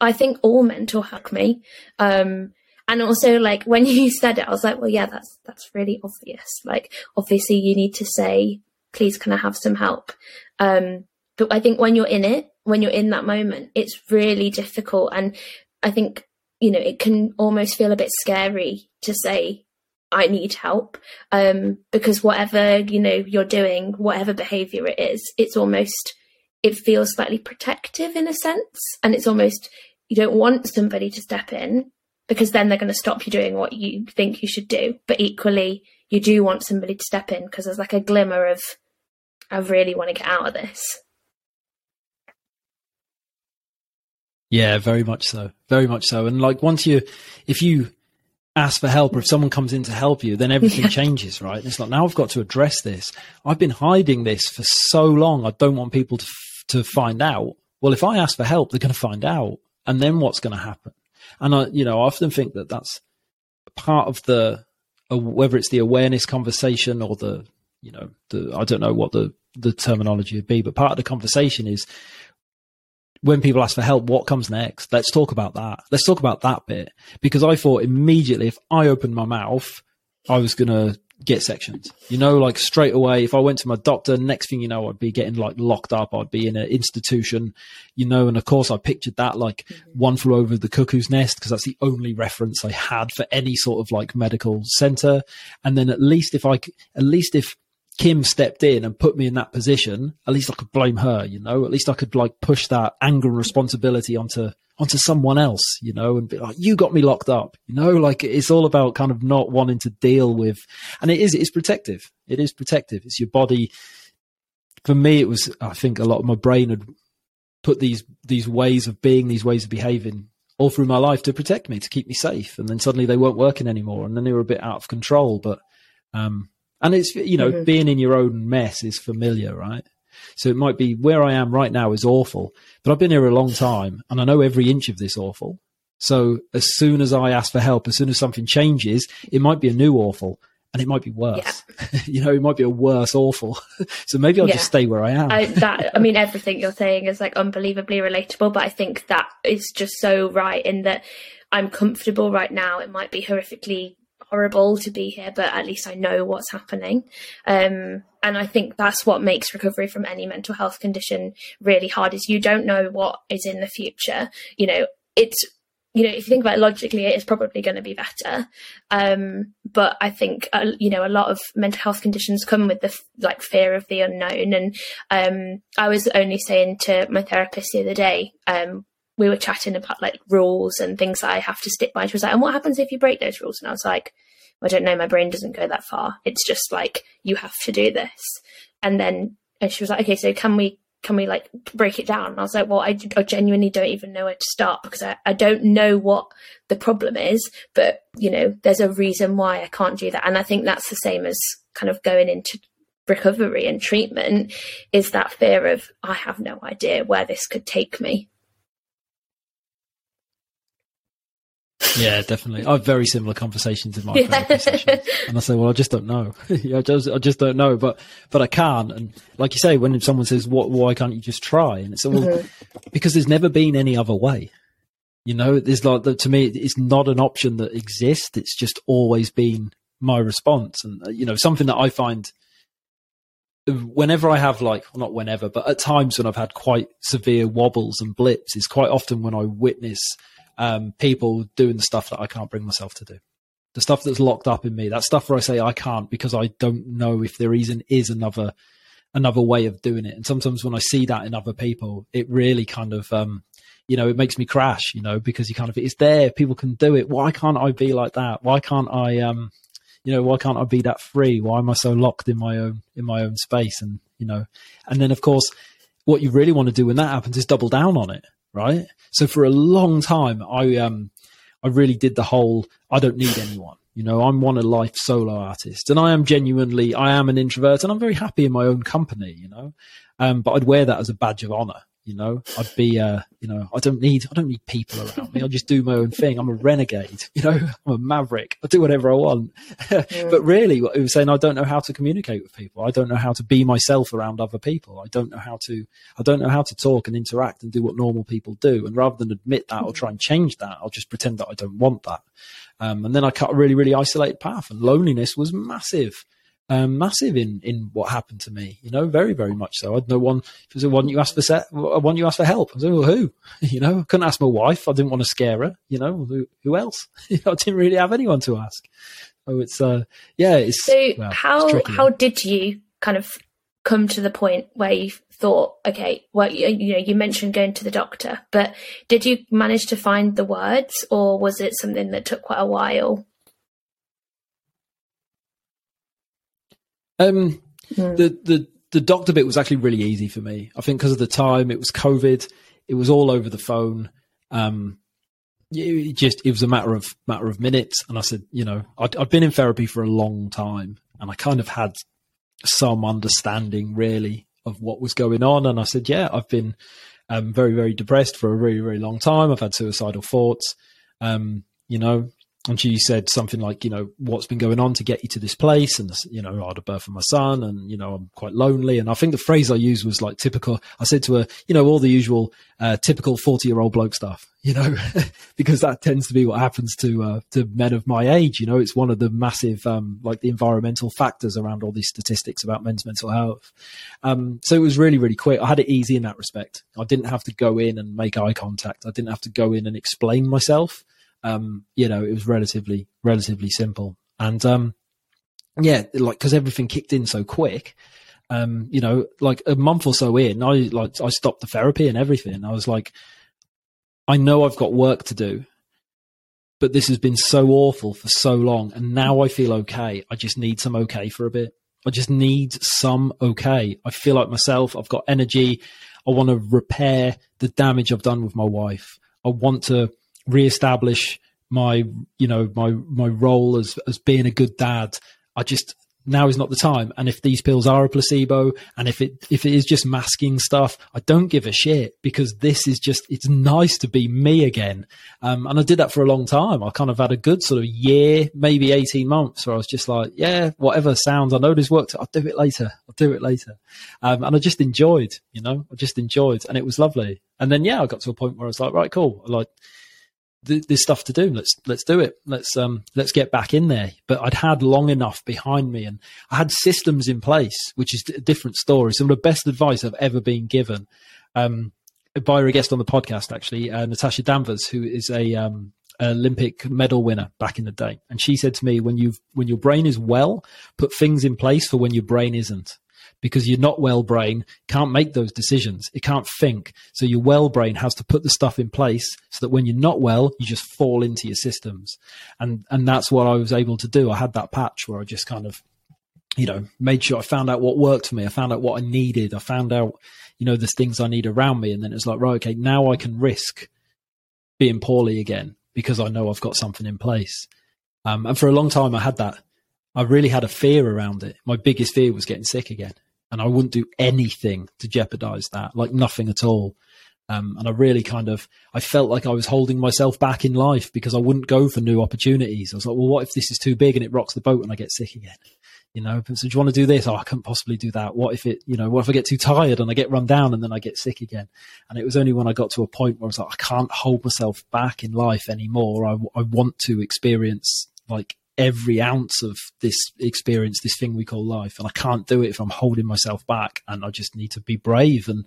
i think all mental help me. Um and also like when you said it i was like well yeah that's that's really obvious. Like obviously you need to say please can i have some help um but i think when you're in it when you're in that moment it's really difficult. And I think, you know, it can almost feel a bit scary to say, I need help. Um, because whatever, you know, you're doing, whatever behavior it is, it's almost, it feels slightly protective in a sense. And it's almost, you don't want somebody to step in because then they're going to stop you doing what you think you should do. But equally, you do want somebody to step in because there's like a glimmer of, I really want to get out of this. Yeah, very much so. Very much so. And like once you, if you ask for help or if someone comes in to help you, then everything yeah. changes, right? And it's like, now I've got to address this. I've been hiding this for so long. I don't want people to, to find out. Well, if I ask for help, they're going to find out. And then what's going to happen? And I, you know, I often think that that's part of the, uh, whether it's the awareness conversation or the, you know, the, I don't know what the, the terminology would be, but part of the conversation is when people ask for help, what comes next? Let's talk about that. Let's talk about that bit because I thought immediately if I opened my mouth, I was going to get sections. You know, like straight away, if I went to my doctor, next thing you know, I'd be getting like locked up. I'd be in an institution, you know, and of course I pictured that like mm-hmm. one flew over the cuckoo's nest because that's the only reference I had for any sort of like medical center. And then at least if I, at least if Kim stepped in and put me in that position, at least I could blame her, you know, at least I could like push that anger and responsibility onto, onto someone else, you know, and be like, you got me locked up, you know, like it's all about kind of not wanting to deal with, and it is, it's protective. It is protective. It's your body. For me, it was, I think a lot of my brain had put these, these ways of being, these ways of behaving all through my life to protect me, to keep me safe. And then suddenly they weren't working anymore. And then they were a bit out of control, but, um, and it's, you know, mm-hmm. being in your own mess is familiar, right? So it might be where I am right now is awful, but I've been here a long time and I know every inch of this awful. So as soon as I ask for help, as soon as something changes, it might be a new awful and it might be worse. Yeah. you know, it might be a worse awful. so maybe I'll yeah. just stay where I am. I, that, I mean, everything you're saying is like unbelievably relatable, but I think that is just so right in that I'm comfortable right now. It might be horrifically horrible to be here, but at least I know what's happening. Um, and I think that's what makes recovery from any mental health condition really hard is you don't know what is in the future. You know, it's you know, if you think about it logically, it is probably going to be better. Um, but I think, uh, you know, a lot of mental health conditions come with the f- like fear of the unknown. And um, I was only saying to my therapist the other day, um, we were chatting about like rules and things that I have to stick by. She was like, and what happens if you break those rules? And I was like, I don't know, my brain doesn't go that far. It's just like, you have to do this. And then and she was like, okay, so can we, can we like break it down? And I was like, well, I, I genuinely don't even know where to start because I, I don't know what the problem is, but you know, there's a reason why I can't do that. And I think that's the same as kind of going into recovery and treatment is that fear of, I have no idea where this could take me. Yeah, definitely. I have very similar conversations in my yeah. sessions, and I say, "Well, I just don't know. I just, I just don't know." But, but I can't. And like you say, when someone says, "What? Why can't you just try?" and it's well, mm-hmm. because there's never been any other way. You know, there's like to me, it's not an option that exists. It's just always been my response, and uh, you know, something that I find whenever I have like, well, not whenever, but at times when I've had quite severe wobbles and blips, is quite often when I witness um, people doing the stuff that I can't bring myself to do. The stuff that's locked up in me, that stuff where I say I can't because I don't know if there even is another another way of doing it. And sometimes when I see that in other people, it really kind of um, you know, it makes me crash, you know, because you kind of it's there, people can do it. Why can't I be like that? Why can't I um you know, why can't I be that free? Why am I so locked in my own in my own space? And you know, and then of course, what you really want to do when that happens is double down on it right? So for a long time, I um, I really did the whole I don't need anyone. You know, I'm one of life solo artist, and I am genuinely I am an introvert, and I'm very happy in my own company. You know, um, but I'd wear that as a badge of honor. You know, I'd be, uh, you know, I don't need, I don't need people around me. I'll just do my own thing. I'm a renegade. You know, I'm a maverick. I do whatever I want. Yeah. but really, what he was saying, I don't know how to communicate with people. I don't know how to be myself around other people. I don't know how to, I don't know how to talk and interact and do what normal people do. And rather than admit that or try and change that, I'll just pretend that I don't want that. Um, and then I cut a really, really isolated path, and loneliness was massive um, massive in in what happened to me. You know, very very much so. I'd no one. If it was one you asked for set, one you asked for help. I was like, well, who? You know, I couldn't ask my wife. I didn't want to scare her. You know, who, who else? I didn't really have anyone to ask. So it's uh, yeah, it's so well, how it's how did you kind of come to the point where you thought, okay, well, you, you know, you mentioned going to the doctor, but did you manage to find the words, or was it something that took quite a while? Um, mm. the the the doctor bit was actually really easy for me. I think because of the time, it was COVID, it was all over the phone. Um, it just it was a matter of matter of minutes, and I said, you know, I'd, I'd been in therapy for a long time, and I kind of had some understanding really of what was going on, and I said, yeah, I've been um, very very depressed for a very very long time. I've had suicidal thoughts. Um, you know, and she said something like, you know, what's been going on to get you to this place? And, you know, I had a birth of my son and, you know, I'm quite lonely. And I think the phrase I used was like typical. I said to her, you know, all the usual, uh, typical 40 year old bloke stuff, you know, because that tends to be what happens to, uh, to men of my age. You know, it's one of the massive, um, like the environmental factors around all these statistics about men's mental health. Um, so it was really, really quick. I had it easy in that respect. I didn't have to go in and make eye contact. I didn't have to go in and explain myself um, you know, it was relatively relatively simple. And um, yeah, like because everything kicked in so quick. Um, you know, like a month or so in, I like I stopped the therapy and everything. I was like, I know I've got work to do, but this has been so awful for so long, and now I feel okay. I just need some okay for a bit. I just need some okay. I feel like myself. I've got energy. I want to repair the damage I've done with my wife. I want to reestablish my you know my my role as as being a good dad. I just now is not the time. And if these pills are a placebo and if it if it is just masking stuff i don't give a shit because this is just it's nice to be me again. Um, and i did that for a long time. I kind of had a good sort of year maybe 18 months where i was just like yeah whatever sounds i know this worked. I'll do it later. I'll do it later. Um, and i just enjoyed you know i just enjoyed and it was lovely. And then yeah i got to a point where i was like right cool. Like there's stuff to do. Let's let's do it. Let's um let's get back in there. But I'd had long enough behind me, and I had systems in place, which is a different story. Some of the best advice I've ever been given um, by a guest on the podcast, actually, uh, Natasha Danvers, who is a um, Olympic medal winner back in the day, and she said to me, "When you when your brain is well, put things in place for when your brain isn't." Because your not well brain can't make those decisions. It can't think. So your well brain has to put the stuff in place so that when you're not well, you just fall into your systems. And, and that's what I was able to do. I had that patch where I just kind of, you know, made sure I found out what worked for me. I found out what I needed. I found out, you know, the things I need around me. And then it's like, right, okay, now I can risk being poorly again because I know I've got something in place. Um, and for a long time, I had that. I really had a fear around it. My biggest fear was getting sick again and I wouldn't do anything to jeopardize that, like nothing at all. Um, and I really kind of, I felt like I was holding myself back in life because I wouldn't go for new opportunities. I was like, well, what if this is too big and it rocks the boat and I get sick again? You know, so do you want to do this? Oh, I can't possibly do that. What if it, you know, what if I get too tired and I get run down and then I get sick again? And it was only when I got to a point where I was like, I can't hold myself back in life anymore. I, I want to experience like every ounce of this experience, this thing we call life, and I can't do it if I'm holding myself back. And I just need to be brave and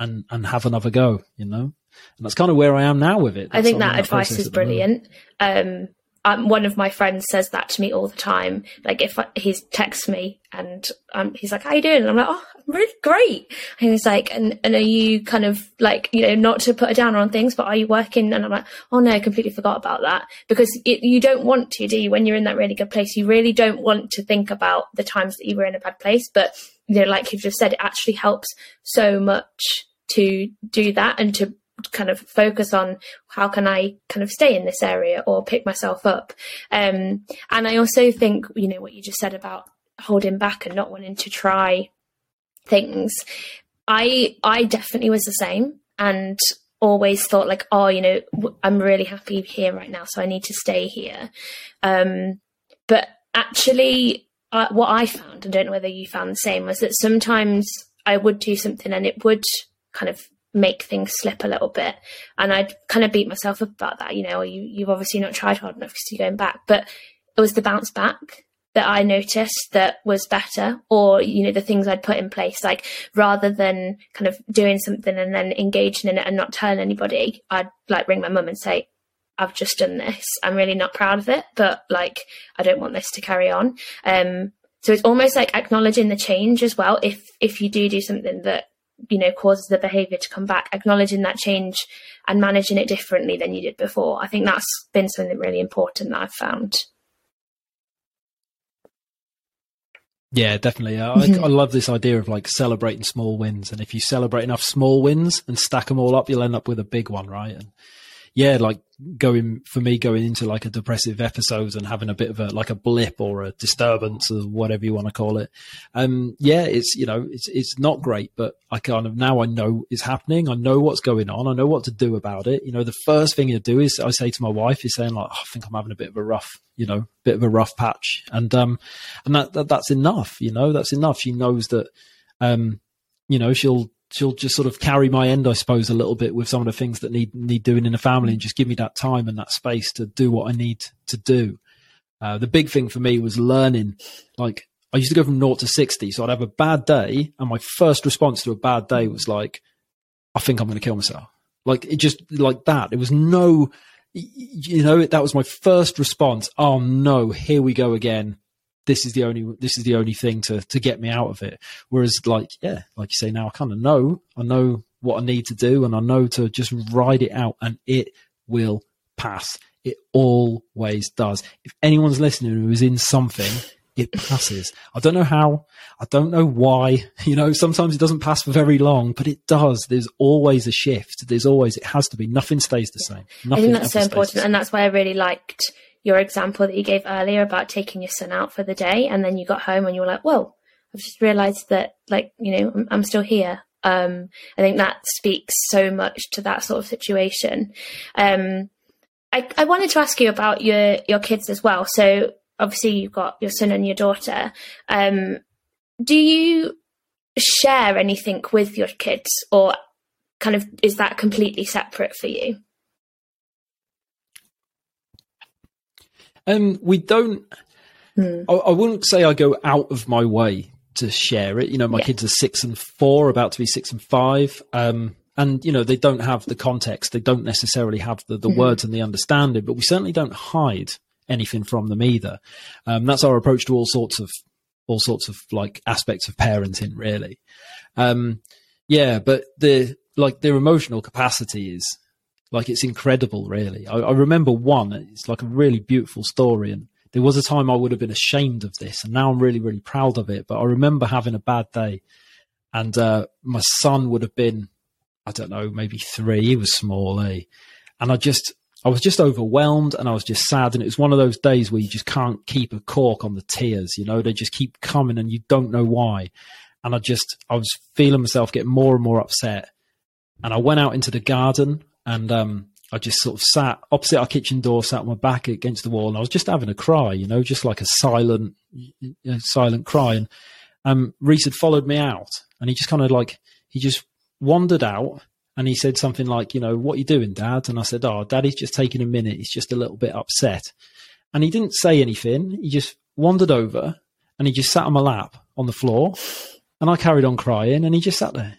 and and have another go, you know. And that's kind of where I am now with it. That's I think that, that advice is brilliant. Um, um, one of my friends says that to me all the time. Like if I, he texts me and um, he's like, "How you doing?" and I'm like, "Oh, I'm really great." And he's like, "And and are you kind of like you know not to put a downer on things, but are you working?" And I'm like, "Oh no, I completely forgot about that." Because it, you don't want to, do you? When you're in that really good place, you really don't want to think about the times that you were in a bad place. But you know, like you've just said, it actually helps so much to do that and to kind of focus on how can I kind of stay in this area or pick myself up. Um, and I also think, you know, what you just said about holding back and not wanting to try things. I I definitely was the same and always thought like, oh, you know, I'm really happy here right now, so I need to stay here. Um, but actually, uh, what I found, I don't know whether you found the same, was that sometimes I would do something and it would kind of make things slip a little bit. And I'd kind of beat myself up about that, you know, you, you've obviously not tried hard enough because you're going back. But it was the bounce back that I noticed that was better, or, you know, the things I'd put in place. Like rather than kind of doing something and then engaging in it and not telling anybody, I'd like ring my mum and say, I've just done this. I'm really not proud of it, but like I don't want this to carry on. Um, so it's almost like acknowledging the change as well. If if you do do something that you know causes the behavior to come back, acknowledging that change and managing it differently than you did before. I think that's been something really important that I've found. Yeah, definitely. I, I mm-hmm. love this idea of like celebrating small wins, and if you celebrate enough small wins and stack them all up, you'll end up with a big one, right? And yeah, like going for me going into like a depressive episode and having a bit of a like a blip or a disturbance or whatever you want to call it. Um, yeah, it's you know it's it's not great, but I kind of now I know it's happening. I know what's going on. I know what to do about it. You know, the first thing you do is I say to my wife is saying like, oh, I think I'm having a bit of a rough, you know, bit of a rough patch, and um, and that, that that's enough. You know, that's enough. She knows that, um, you know, she'll she'll just sort of carry my end, I suppose, a little bit with some of the things that need need doing in the family, and just give me that time and that space to do what I need to do. Uh, the big thing for me was learning. Like I used to go from naught to sixty, so I'd have a bad day, and my first response to a bad day was like, "I think I'm going to kill myself." Like it just like that. It was no, you know, that was my first response. Oh no, here we go again this is the only this is the only thing to to get me out of it. Whereas like yeah, like you say now, I kind of know I know what I need to do, and I know to just ride it out, and it will pass. It always does. If anyone's listening who is in something, it passes. I don't know how. I don't know why. You know, sometimes it doesn't pass for very long, but it does. There's always a shift. There's always, it has to be. Nothing stays the same. Nothing I think that's so important. And that's why I really liked your example that you gave earlier about taking your son out for the day and then you got home and you were like, whoa, I've just realized that like, you know, I'm, I'm still here. Um, I think that speaks so much to that sort of situation. Um, I, I wanted to ask you about your, your kids as well. So obviously you've got your son and your daughter. Um, do you share anything with your kids or kind of is that completely separate for you? Um, we don't. Mm. I, I, wouldn't say I go out of my way to share it. You know, my yeah. kids are six and four, about to be six and five. Um, and you know they don't have the context they don't necessarily have the, the mm-hmm. words and the understanding but we certainly don't hide anything from them either um, that's our approach to all sorts of all sorts of like aspects of parenting really um, yeah but the like their emotional capacity is like it's incredible, really. I, I, remember one. It's like a really beautiful story, and there was a time I would have been ashamed of this, and now I'm really, really proud of it. But I remember having a bad day, and uh, my son would have been, I don't know, maybe three. He was small, eh? And I just, I was just overwhelmed, and I was just sad. And it was one of those days where you just can't keep a cork on the tears. You know, they just keep coming, and you don't know why. And I just, I was feeling myself get more and more upset. And I went out into the garden and um, I just sort of sat opposite our kitchen door, sat my back against the wall, and I was just having a cry, you know, just like a silent, you know, silent cry. And um, Reese had followed me out, and he just kind of like he just wandered out, and he said something like, you know, what are you doing, Dad? And I said, oh, Daddy's just taking a minute. He's just a little bit upset, and he didn't say anything. He just wandered over, and he just sat on my lap on the floor, and I carried on crying, and he just sat there.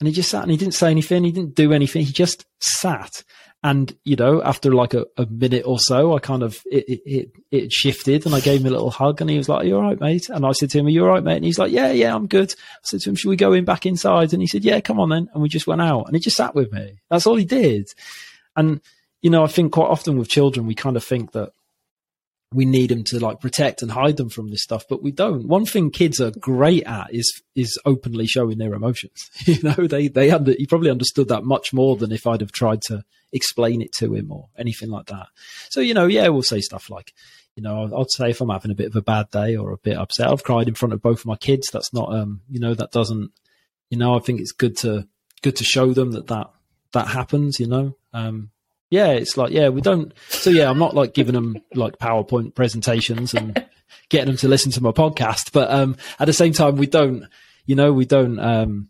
And he just sat and he didn't say anything. He didn't do anything. He just sat. And, you know, after like a, a minute or so, I kind of, it, it, it shifted and I gave him a little hug and he was like, you all right, mate? And I said to him, are you all right, mate? And he's like, yeah, yeah, I'm good. I said to him, should we go in back inside? And he said, yeah, come on then. And we just went out and he just sat with me. That's all he did. And, you know, I think quite often with children, we kind of think that we need them to like protect and hide them from this stuff, but we don't. One thing kids are great at is is openly showing their emotions. you know, they they under he probably understood that much more than if I'd have tried to explain it to him or anything like that. So you know, yeah, we'll say stuff like, you know, I'd say if I'm having a bit of a bad day or a bit upset, I've cried in front of both of my kids. That's not, um, you know, that doesn't, you know, I think it's good to good to show them that that that happens. You know, um, yeah, it's like, yeah, we don't. So yeah, I'm not like giving them like PowerPoint presentations and getting them to listen to my podcast, but um, at the same time, we don't, you know, we don't, um,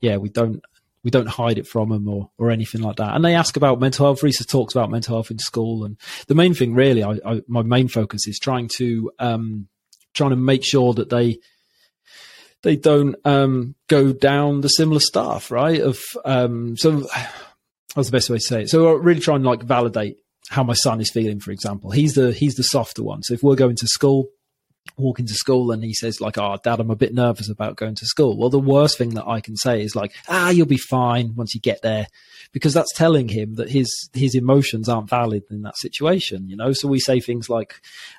yeah, we don't, we don't hide it from them or or anything like that. And they ask about mental health. Risa talks about mental health in school, and the main thing, really, I, I my main focus is trying to um, trying to make sure that they they don't um, go down the similar stuff, right? Of um, so that's the best way to say it. So I really try and like validate how my son is feeling, for example. He's the he's the softer one. So if we're going to school, walking to school and he says like, "Oh, dad, I'm a bit nervous about going to school." Well, the worst thing that I can say is like, "Ah, you'll be fine once you get there." Because that's telling him that his his emotions aren't valid in that situation, you know. So we say things like,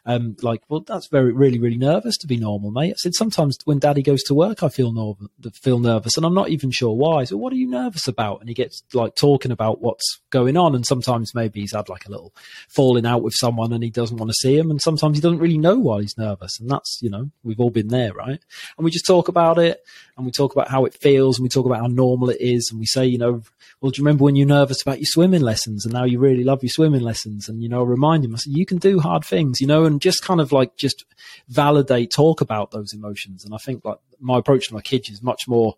um, like, "Well, that's very really really nervous to be normal, mate." I said sometimes when Daddy goes to work, I feel normal, feel nervous, and I'm not even sure why. So what are you nervous about? And he gets like talking about what's going on, and sometimes maybe he's had like a little falling out with someone, and he doesn't want to see him, and sometimes he doesn't really know why he's nervous and that's you know we've all been there right? And we just talk about it and we talk about how it feels and we talk about how normal it is and we say you know well do you remember when you're nervous about your swimming lessons and now you really love your swimming lessons? And you know remind him I said you can do hard things you know and just kind of like just validate talk about those emotions. And I think like my approach to my kids is much more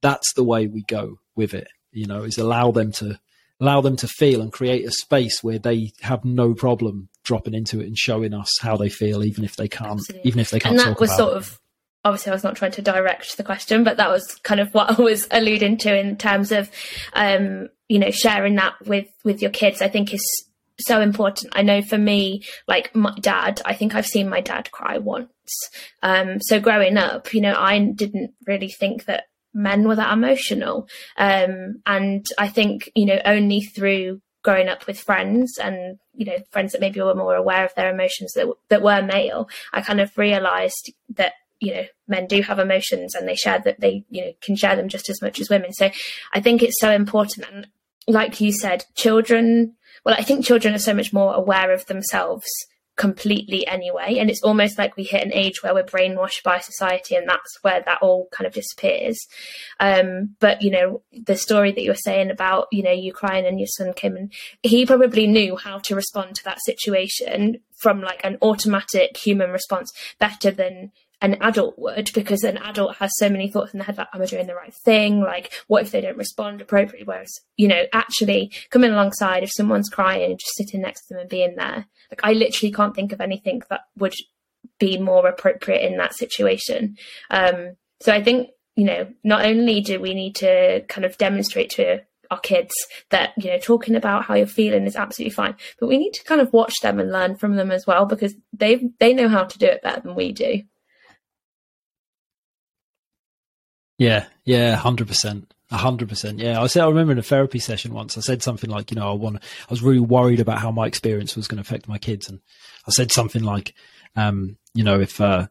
that's the way we go with it you know is allow them to allow them to feel and create a space where they have no problem dropping into it and showing us how they feel, even if they can't, Absolutely. even if they can't. And that was sort it. of obviously I was not trying to direct the question, but that was kind of what I was alluding to in terms of, um, you know, sharing that with with your kids. I think is so important. I know for me, like my dad, I think I've seen my dad cry once. Um, so growing up, you know, I didn't really think that men were that emotional. Um, and I think, you know, only through growing up with friends and, you know, friends that maybe were more aware of their emotions that, that were male, I kind of realized that, you know, men do have emotions and they share that they, you know, can share them just as much as women. So I think it's so important. And like you said, children, well, I think children are so much more aware of themselves completely anyway. And it's almost like we hit an age where we're brainwashed by society and that's where that all kind of disappears. Um, but, you know, the story that you were saying about, you know, crying and your son came and he probably knew how to respond to that situation from like an automatic human response better than an adult would because an adult has so many thoughts in their head like am i doing the right thing? Like what if they don't respond appropriately? Whereas you know actually coming alongside if someone's crying just sitting next to them and being there like I literally can't think of anything that would be more appropriate in that situation. Um, so I think you know not only do we need to kind of demonstrate to our kids that you know talking about how you're feeling is absolutely fine but we need to kind of watch them and learn from them as well because they they know how to do it better than we do yeah yeah 100% a hundred percent. Yeah. I said, I remember in a therapy session once, I said something like, you know, I want, I was really worried about how my experience was going to affect my kids. And I said something like, um, you know, if, uh,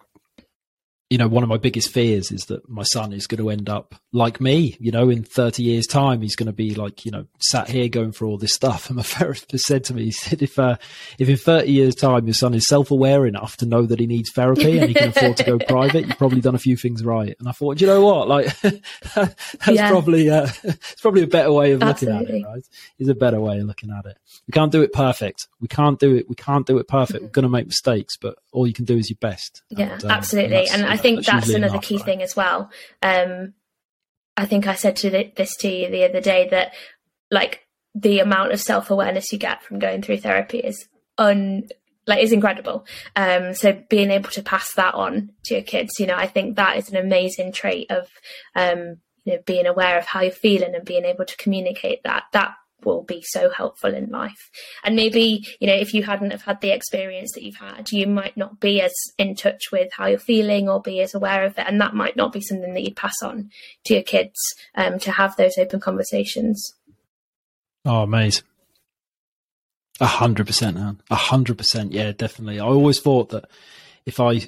you know, one of my biggest fears is that my son is going to end up like me, you know, in 30 years time, he's going to be like, you know, sat here going through all this stuff. And my therapist said to me, he said, if, uh, if in 30 years time your son is self-aware enough to know that he needs therapy and he can afford to go private, you've probably done a few things right. And I thought, you know what? Like that's yeah. probably, uh, it's probably a better way of Absolutely. looking at it, right? It's a better way of looking at it. We can't do it perfect. We can't do it. We can't do it perfect. Mm-hmm. We're going to make mistakes, but all you can do is your best. Yeah, and, um, absolutely. And, and I think that's, that's another enough, key right? thing as well. Um, I think I said to the, this to you the other day that like the amount of self awareness you get from going through therapy is un like is incredible. Um, so being able to pass that on to your kids, you know, I think that is an amazing trait of um, you know being aware of how you're feeling and being able to communicate that. That will be so helpful in life. And maybe, you know, if you hadn't have had the experience that you've had, you might not be as in touch with how you're feeling or be as aware of it. And that might not be something that you'd pass on to your kids um, to have those open conversations. Oh, amazing. A hundred percent, A hundred percent. Yeah, definitely. I always thought that if I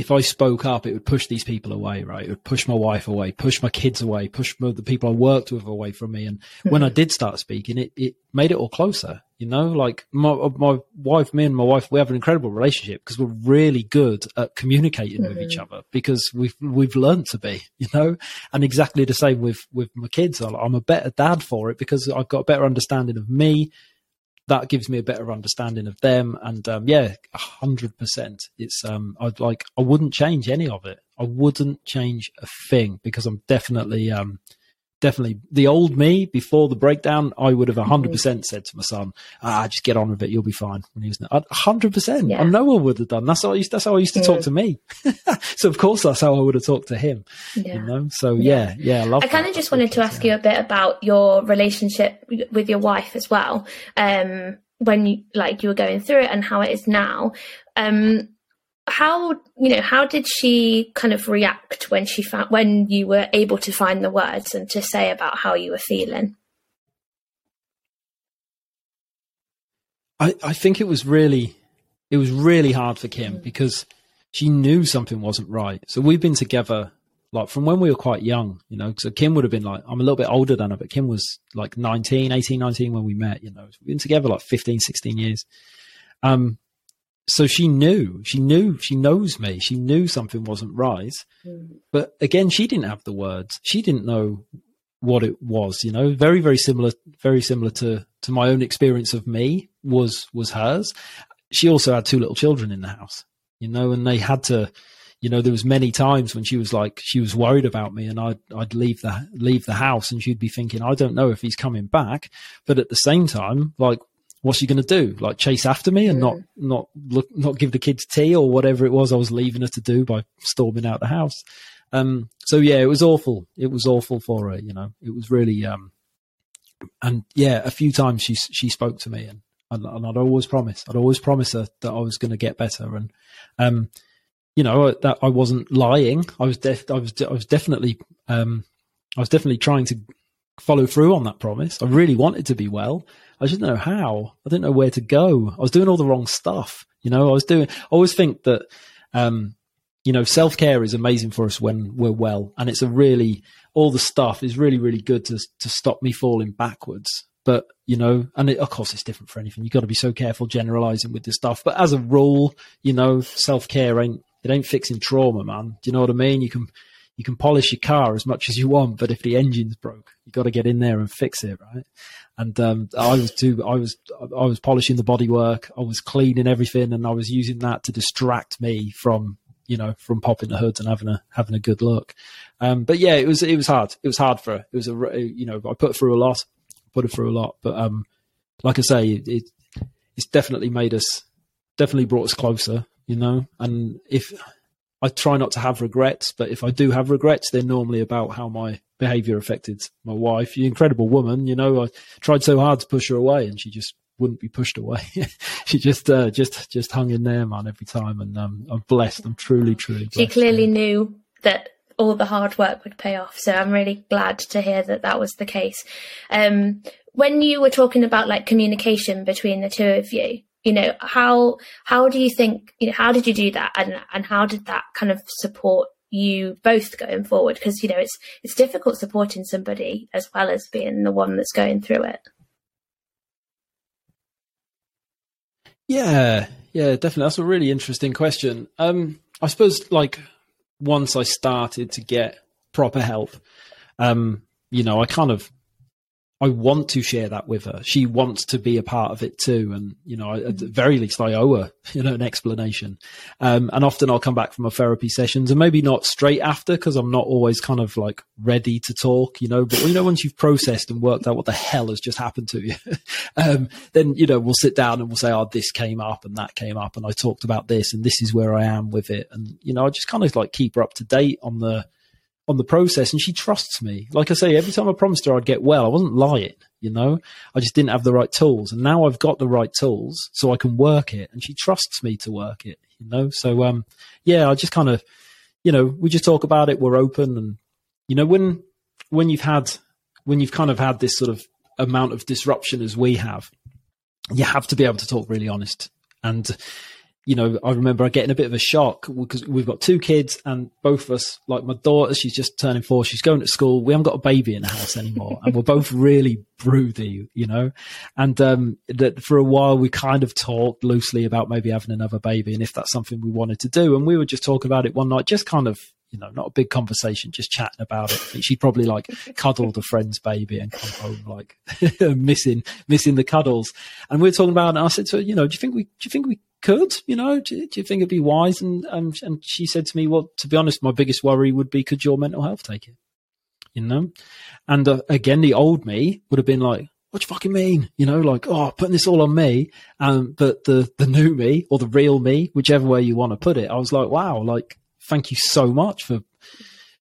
if I spoke up, it would push these people away, right? It would push my wife away, push my kids away, push the people I worked with away from me. And when I did start speaking, it, it made it all closer, you know, like my, my wife, me and my wife, we have an incredible relationship because we're really good at communicating mm-hmm. with each mm-hmm. other because we've, we've learned to be, you know, and exactly the same with, with my kids. I'm a better dad for it because I've got a better understanding of me that gives me a better understanding of them. And um, yeah, hundred percent. It's um, I'd like I wouldn't change any of it. I wouldn't change a thing because I'm definitely um, definitely the old me before the breakdown, I would have hundred percent said to my son, "Ah, just get on with it. You'll be fine." When he was hundred percent, I know I would have done. That's how I used. That's how I used to yeah. talk to me. so of course, that's how I would have talked to him. Yeah. You know. So yeah, yeah, yeah I love. I kind of just wanted to ask you a bit about your relationship with your wife as well. Um, when you like you were going through it and how it is now. Um, how you know how did she kind of react when she found when you were able to find the words and to say about how you were feeling? I, I think it was really it was really hard for Kim mm. because she knew something wasn't right. So we've been together like from when we were quite young, you know, so Kim would have been like, I'm a little bit older than her, but Kim was like 19, 18, 19 when we met, you know, we've been together like 15, 16 years. Um, so she knew, she knew, she knows me. She knew something wasn't right. Mm. But again, she didn't have the words. She didn't know what it was, you know, very, very similar, very similar to, to my own experience of me was, was hers. She also had two little children in the house, you know, and they had to, you know, there was many times when she was like, she was worried about me and I'd, I'd leave the, leave the house and she'd be thinking, I don't know if he's coming back. But at the same time, like, what's she going to do? Like chase after me and not, not look, not give the kids tea or whatever it was I was leaving her to do by storming out the house. Um, so yeah, it was awful. It was awful for her, you know, it was really, um, and yeah, a few times she, she spoke to me and, and, and I'd always promise, I'd always promise her that I was going to get better. And, um, you know that I wasn't lying. I was def- I was I was definitely um, I was definitely trying to follow through on that promise. I really wanted to be well. I just didn't know how. I didn't know where to go. I was doing all the wrong stuff. You know, I was doing. I always think that um, you know self care is amazing for us when we're well, and it's a really all the stuff is really really good to to stop me falling backwards. But you know, and it, of course it's different for anything. You've got to be so careful generalizing with this stuff. But as a rule, you know, self care ain't it ain't fixing trauma, man. Do you know what I mean? You can you can polish your car as much as you want, but if the engine's broke, you got to get in there and fix it, right? And um, I was too. I was I was polishing the bodywork. I was cleaning everything, and I was using that to distract me from you know from popping the hoods and having a having a good look. Um, but yeah, it was it was hard. It was hard for. It was a you know I put through a lot, put through a lot. But um, like I say, it, it's definitely made us definitely brought us closer you know. And if I try not to have regrets, but if I do have regrets, they're normally about how my behavior affected my wife. The incredible woman, you know. I tried so hard to push her away, and she just wouldn't be pushed away. she just uh, just just hung in there, man, every time. And um, I'm blessed. I'm truly, truly. Blessed, she clearly yeah. knew that all the hard work would pay off. So I'm really glad to hear that that was the case. Um, when you were talking about like communication between the two of you, you know how how do you think you know how did you do that? And and how did that kind of support you both going forward? Because you know it's it's difficult supporting somebody as well as being the one that's going through it. Yeah yeah definitely. That's a really interesting question. Um i suppose like once i started to get proper help um you know i kind of I want to share that with her. She wants to be a part of it too. And, you know, at the very least, I owe her, you know, an explanation. Um, and often I'll come back from my therapy sessions and maybe not straight after because I'm not always kind of like ready to talk, you know, but, you know, once you've processed and worked out what the hell has just happened to you, um, then, you know, we'll sit down and we'll say, oh, this came up and that came up and I talked about this and this is where I am with it. And, you know, I just kind of like keep her up to date on the, on the process and she trusts me. Like I say, every time I promised her I'd get well, I wasn't lying, you know, I just didn't have the right tools. And now I've got the right tools so I can work it and she trusts me to work it, you know? So, um, yeah, I just kind of, you know, we just talk about it. We're open and, you know, when, when you've had, when you've kind of had this sort of amount of disruption as we have, you have to be able to talk really honest. And, you know, I remember I getting a bit of a shock because we've got two kids and both of us, like my daughter, she's just turning four. She's going to school. We haven't got a baby in the house anymore and we're both really broody, you know, and, um, that for a while we kind of talked loosely about maybe having another baby and if that's something we wanted to do. And we were just talking about it one night, just kind of, you know, not a big conversation, just chatting about it. She probably like cuddled a friend's baby and come home like missing, missing the cuddles. And we are talking about it. And I said to her, you know, do you think we, do you think we could, you know, do, do, you think it'd be wise? And, um, and she said to me, well, to be honest, my biggest worry would be, could your mental health take it? You know? And uh, again, the old me would have been like, what do you fucking mean? You know, like, oh, putting this all on me. Um, but the, the new me or the real me, whichever way you want to put it, I was like, wow, like, thank you so much for,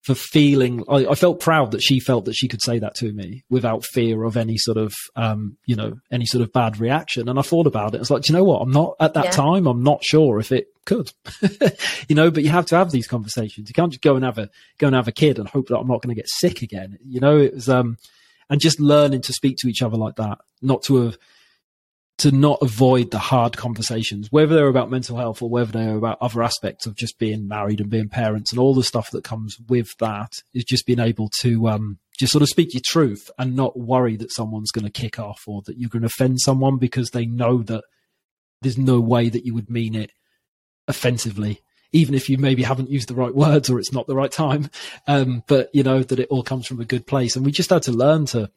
for feeling. I, I, felt proud that she felt that she could say that to me without fear of any sort of, um, you know, any sort of bad reaction. And I thought about it. It's like, you know what? I'm not at that yeah. time. I'm not sure if it could, you know. But you have to have these conversations. You can't just go and have a go and have a kid and hope that I'm not going to get sick again. You know, it was um, and just learning to speak to each other like that, not to have to not avoid the hard conversations, whether they're about mental health or whether they're about other aspects of just being married and being parents and all the stuff that comes with that is just being able to um, just sort of speak your truth and not worry that someone's going to kick off or that you're going to offend someone because they know that there's no way that you would mean it offensively even if you maybe haven't used the right words or it's not the right time. Um, but you know that it all comes from a good place. And we just had to learn to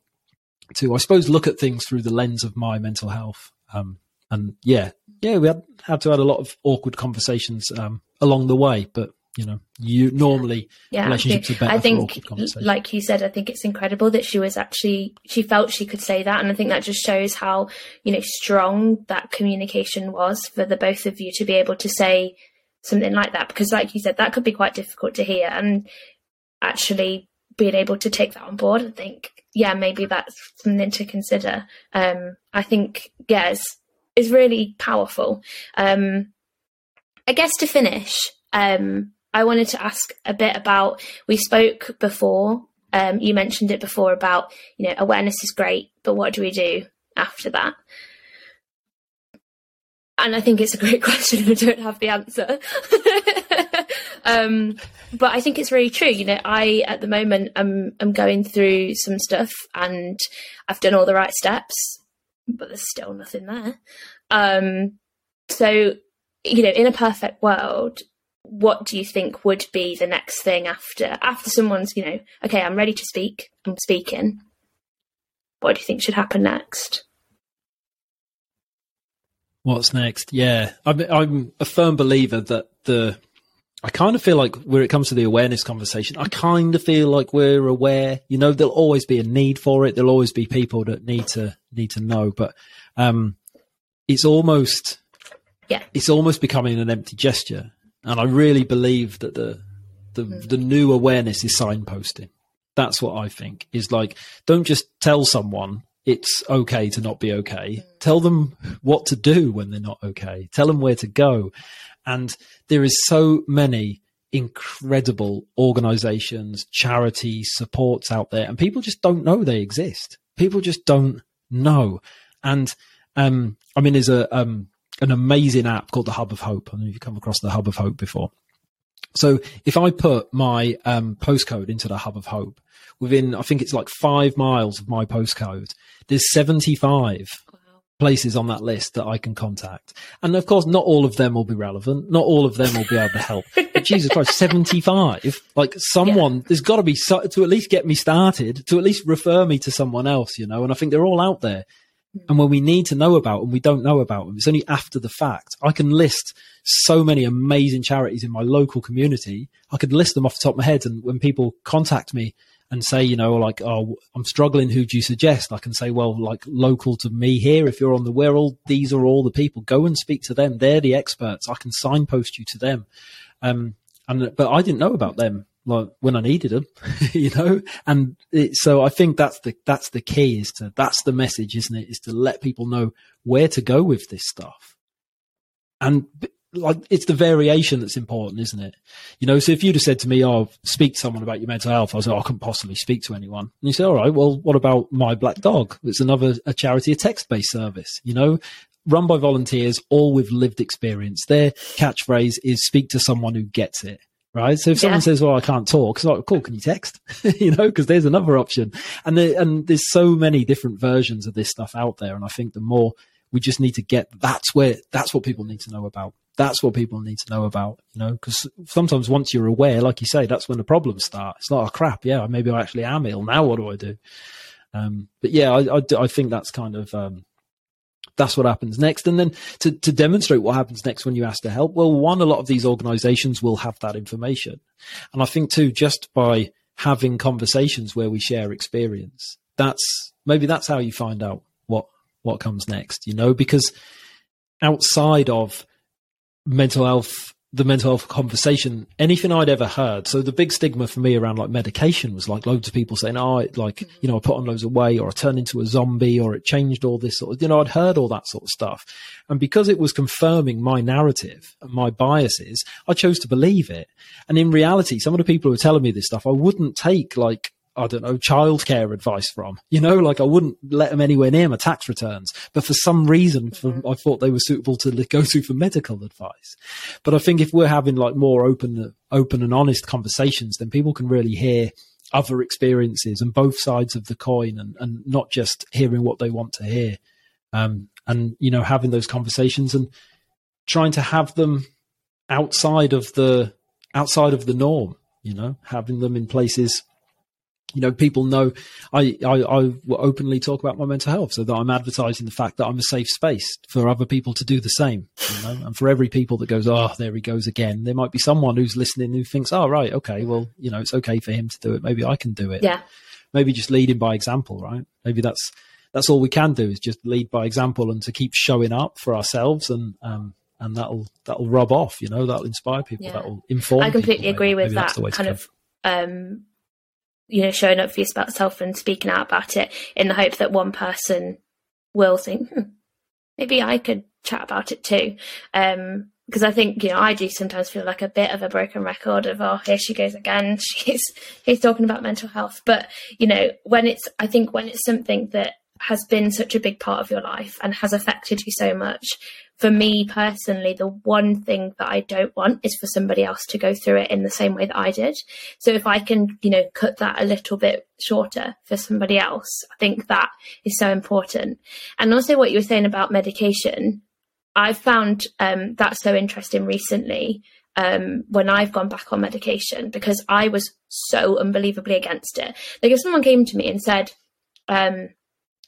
to, I suppose, look at things through the lens of my mental health. Um, and yeah, yeah, we had, had to have a lot of awkward conversations um, along the way, but you know, you normally yeah, relationships are better. I think, like you said, I think it's incredible that she was actually she felt she could say that, and I think that just shows how you know strong that communication was for the both of you to be able to say something like that. Because, like you said, that could be quite difficult to hear, and actually being able to take that on board and think, yeah, maybe that's something to consider. Um, I think, yeah, is really powerful. Um, I guess to finish, um, I wanted to ask a bit about. We spoke before. Um, you mentioned it before about you know awareness is great, but what do we do after that? And I think it's a great question. I don't have the answer. um, but I think it's really true. You know, I at the moment am am going through some stuff, and I've done all the right steps, but there's still nothing there. Um, so, you know, in a perfect world, what do you think would be the next thing after after someone's, you know, okay, I'm ready to speak, I'm speaking. What do you think should happen next? What's next? Yeah, I'm, I'm a firm believer that the I kind of feel like when it comes to the awareness conversation, I kind of feel like we're aware. You know, there'll always be a need for it. There'll always be people that need to need to know, but um, it's almost yeah, it's almost becoming an empty gesture. And I really believe that the the mm. the new awareness is signposting. That's what I think is like. Don't just tell someone it's okay to not be okay. Tell them what to do when they're not okay. Tell them where to go. And there is so many incredible organizations, charities, supports out there, and people just don't know they exist. People just don't know. And um, I mean, there's a um, an amazing app called the Hub of Hope. I don't know if you've come across the Hub of Hope before. So if I put my um, postcode into the Hub of Hope, within I think it's like five miles of my postcode, there's 75 places on that list that I can contact. And of course, not all of them will be relevant. Not all of them will be able to help. But Jesus Christ, 75, like someone, yeah. there's got to be so, to at least get me started, to at least refer me to someone else, you know, and I think they're all out there. And when we need to know about them, we don't know about them. It's only after the fact. I can list so many amazing charities in my local community. I could list them off the top of my head. And when people contact me and say, you know, like, oh, I'm struggling. Who do you suggest? I can say, well, like local to me here, if you're on the Wirral, these are all the people. Go and speak to them. They're the experts. I can signpost you to them. Um, and, but I didn't know about them like when I needed them, you know, and it, so I think that's the, that's the key is to, that's the message, isn't it? Is to let people know where to go with this stuff. And like it's the variation that's important, isn't it? You know, so if you'd have said to me, "Oh, speak to someone about your mental health," I was like, oh, "I couldn't possibly speak to anyone." And you say, "All right, well, what about my black dog? It's another a charity, a text-based service. You know, run by volunteers, all with lived experience. Their catchphrase is "Speak to someone who gets it." Right. So if someone says, well, I can't talk, it's like, cool. Can you text? you know, cause there's another option. And there, and there's so many different versions of this stuff out there. And I think the more we just need to get, that's where, that's what people need to know about that's what people need to know about, you know, because sometimes once you're aware, like you say, that's when the problems start. It's like, oh crap, yeah, maybe I actually am ill. Now what do I do? Um, but yeah, I, I, I, think that's kind of, um, that's what happens next. And then to, to demonstrate what happens next when you ask to help, well, one, a lot of these organizations will have that information. And I think too, just by having conversations where we share experience, that's maybe that's how you find out what, what comes next, you know, because outside of mental health the mental health conversation, anything I'd ever heard. So the big stigma for me around like medication was like loads of people saying, "Oh, it, like mm-hmm. you know, I put on loads of weight, or I turned into a zombie, or it changed all this sort of." You know, I'd heard all that sort of stuff, and because it was confirming my narrative and my biases, I chose to believe it. And in reality, some of the people who were telling me this stuff, I wouldn't take like I don't know, childcare advice from. You know, like I wouldn't let them anywhere near my tax returns, but for some reason, for, mm-hmm. I thought they were suitable to go to for medical advice. But I think if we're having like more open, open and honest conversations, then people can really hear other experiences and both sides of the coin, and, and not just hearing what they want to hear. Um, and you know, having those conversations and trying to have them outside of the outside of the norm. You know, having them in places you know, people know I, I, I will openly talk about my mental health so that I'm advertising the fact that I'm a safe space for other people to do the same, you know, and for every people that goes, oh, there he goes again, there might be someone who's listening who thinks, oh, right, okay, well, you know, it's okay for him to do it. Maybe I can do it. Yeah. Maybe just leading by example, right? Maybe that's, that's all we can do is just lead by example and to keep showing up for ourselves and, um, and that'll that'll rub off, you know, that'll inspire people, yeah. that'll inform. I completely agree with that kind of um, you know, showing up for yourself and speaking out about it in the hope that one person will think, hmm, maybe I could chat about it too. Um, because I think you know I do sometimes feel like a bit of a broken record of oh here she goes again she's he's talking about mental health but you know when it's I think when it's something that has been such a big part of your life and has affected you so much for me personally, the one thing that I don't want is for somebody else to go through it in the same way that I did. So if I can, you know, cut that a little bit shorter for somebody else, I think that is so important. And also what you were saying about medication, I've found um, that so interesting recently um, when I've gone back on medication because I was so unbelievably against it. Like if someone came to me and said, um,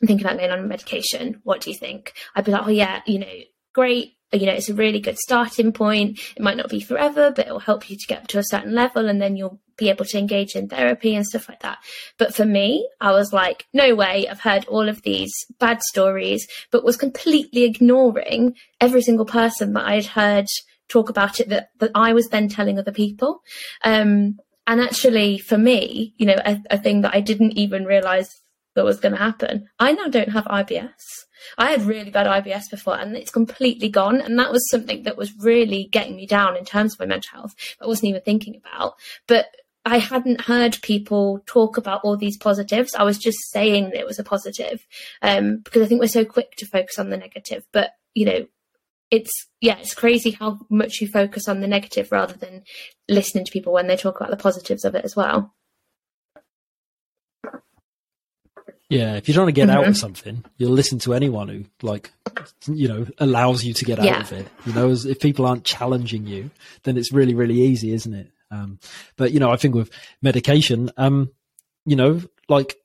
I'm thinking about going on medication. What do you think? I'd be like, oh yeah, you know, great. You know, it's a really good starting point. It might not be forever, but it will help you to get to a certain level and then you'll be able to engage in therapy and stuff like that. But for me, I was like, no way. I've heard all of these bad stories, but was completely ignoring every single person that I'd heard talk about it that, that I was then telling other people. Um, and actually, for me, you know, a, a thing that I didn't even realize that was going to happen. I now don't have IBS. I had really bad IBS before and it's completely gone. And that was something that was really getting me down in terms of my mental health. I wasn't even thinking about. But I hadn't heard people talk about all these positives. I was just saying that it was a positive um, because I think we're so quick to focus on the negative. But, you know, it's, yeah, it's crazy how much you focus on the negative rather than listening to people when they talk about the positives of it as well. Yeah, if you're trying to get mm-hmm. out of something, you'll listen to anyone who, like, you know, allows you to get out yeah. of it. You know, if people aren't challenging you, then it's really, really easy, isn't it? Um, but you know, I think with medication, um, you know, like,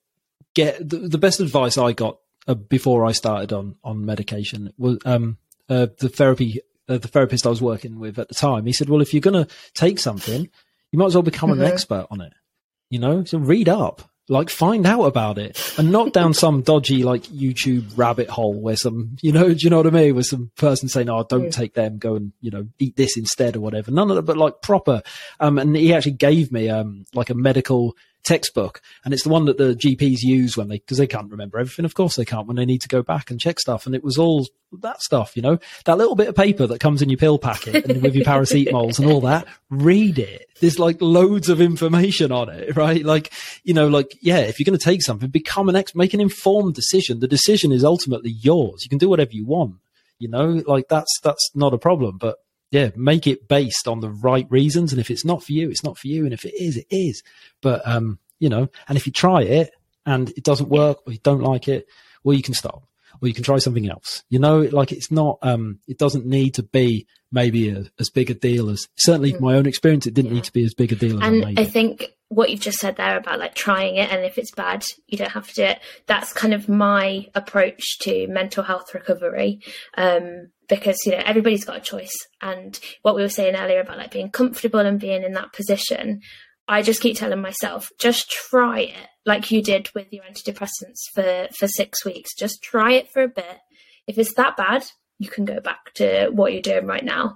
get the, the best advice I got uh, before I started on on medication was um, uh, the therapy uh, the therapist I was working with at the time. He said, "Well, if you're going to take something, you might as well become mm-hmm. an expert on it. You know, so read up." Like find out about it and not down some dodgy like YouTube rabbit hole where some, you know, do you know what I mean? Where some person saying, "Oh, don't yeah. take them, go and you know eat this instead" or whatever. None of that, but like proper. Um, and he actually gave me um like a medical textbook, and it's the one that the GPs use when they because they can't remember everything. Of course, they can't when they need to go back and check stuff. And it was all that stuff, you know, that little bit of paper that comes in your pill packet and with your paracetamols and all that. Read it. There's like loads of information on it, right? Like, you know, like yeah, if you're going to take something, become an ex, make an informed decision. The decision is ultimately yours. You can do whatever you want. You know, like that's that's not a problem, but yeah, make it based on the right reasons. And if it's not for you, it's not for you. And if it is, it is. But, um, you know, and if you try it and it doesn't work or you don't like it, well, you can stop or you can try something else. You know, like it's not, um, it doesn't need to be maybe a, as big a deal as certainly mm. my own experience. It didn't yeah. need to be as big a deal. and I think what you've just said there about like trying it and if it's bad you don't have to do it that's kind of my approach to mental health recovery um, because you know everybody's got a choice. And what we were saying earlier about like being comfortable and being in that position i just keep telling myself just try it like you did with your antidepressants for for six weeks. Just try it for a bit. If it's that bad you can go back to what you're doing right now.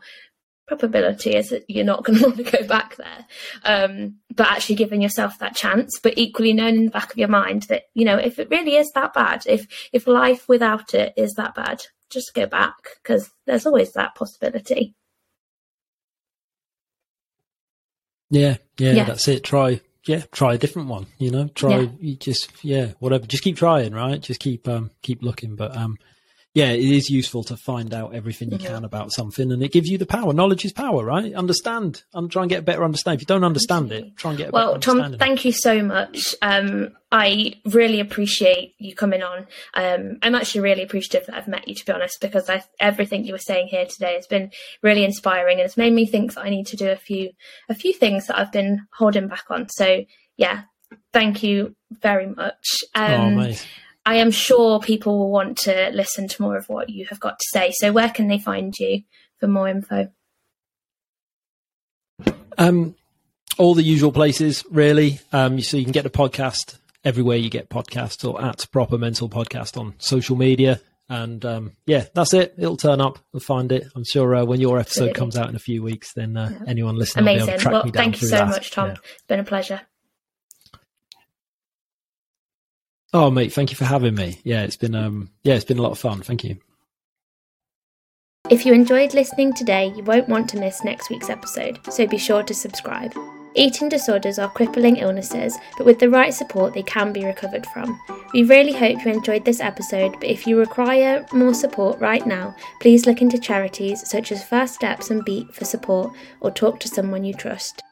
Probability is that you're not going to want to go back there. Um, but actually giving yourself that chance, but equally knowing in the back of your mind that, you know, if it really is that bad, if, if life without it is that bad, just go back because there's always that possibility. Yeah, yeah, yeah, that's it. Try, yeah, try a different one. You know, try yeah. you just yeah, whatever. Just keep trying, right? Just keep um keep looking. But um, yeah, it is useful to find out everything you can about something, and it gives you the power. Knowledge is power, right? Understand and try and get a better understanding. If you don't understand it, try and get. well, Tom, thank you so much. Um, I really appreciate you coming on. Um, I'm actually really appreciative that I've met you, to be honest, because I, everything you were saying here today has been really inspiring, and it's made me think that I need to do a few a few things that I've been holding back on. So, yeah, thank you very much. Oh, um, oh, I am sure people will want to listen to more of what you have got to say. So, where can they find you for more info? Um, all the usual places, really. Um, so you can get the podcast everywhere you get podcasts, or at Proper Mental Podcast on social media. And um, yeah, that's it. It'll turn up. We'll find it. I'm sure uh, when your episode Absolutely. comes out in a few weeks, then uh, yeah. anyone listening Amazing. will be able to track well, me down Thank you so that. much, Tom. Yeah. It's been a pleasure. Oh, mate, thank you for having me. Yeah, it's been um, yeah, it's been a lot of fun. Thank you. If you enjoyed listening today, you won't want to miss next week's episode, so be sure to subscribe. Eating disorders are crippling illnesses, but with the right support, they can be recovered from. We really hope you enjoyed this episode, but if you require more support right now, please look into charities such as First Steps and Beat for support or talk to someone you trust.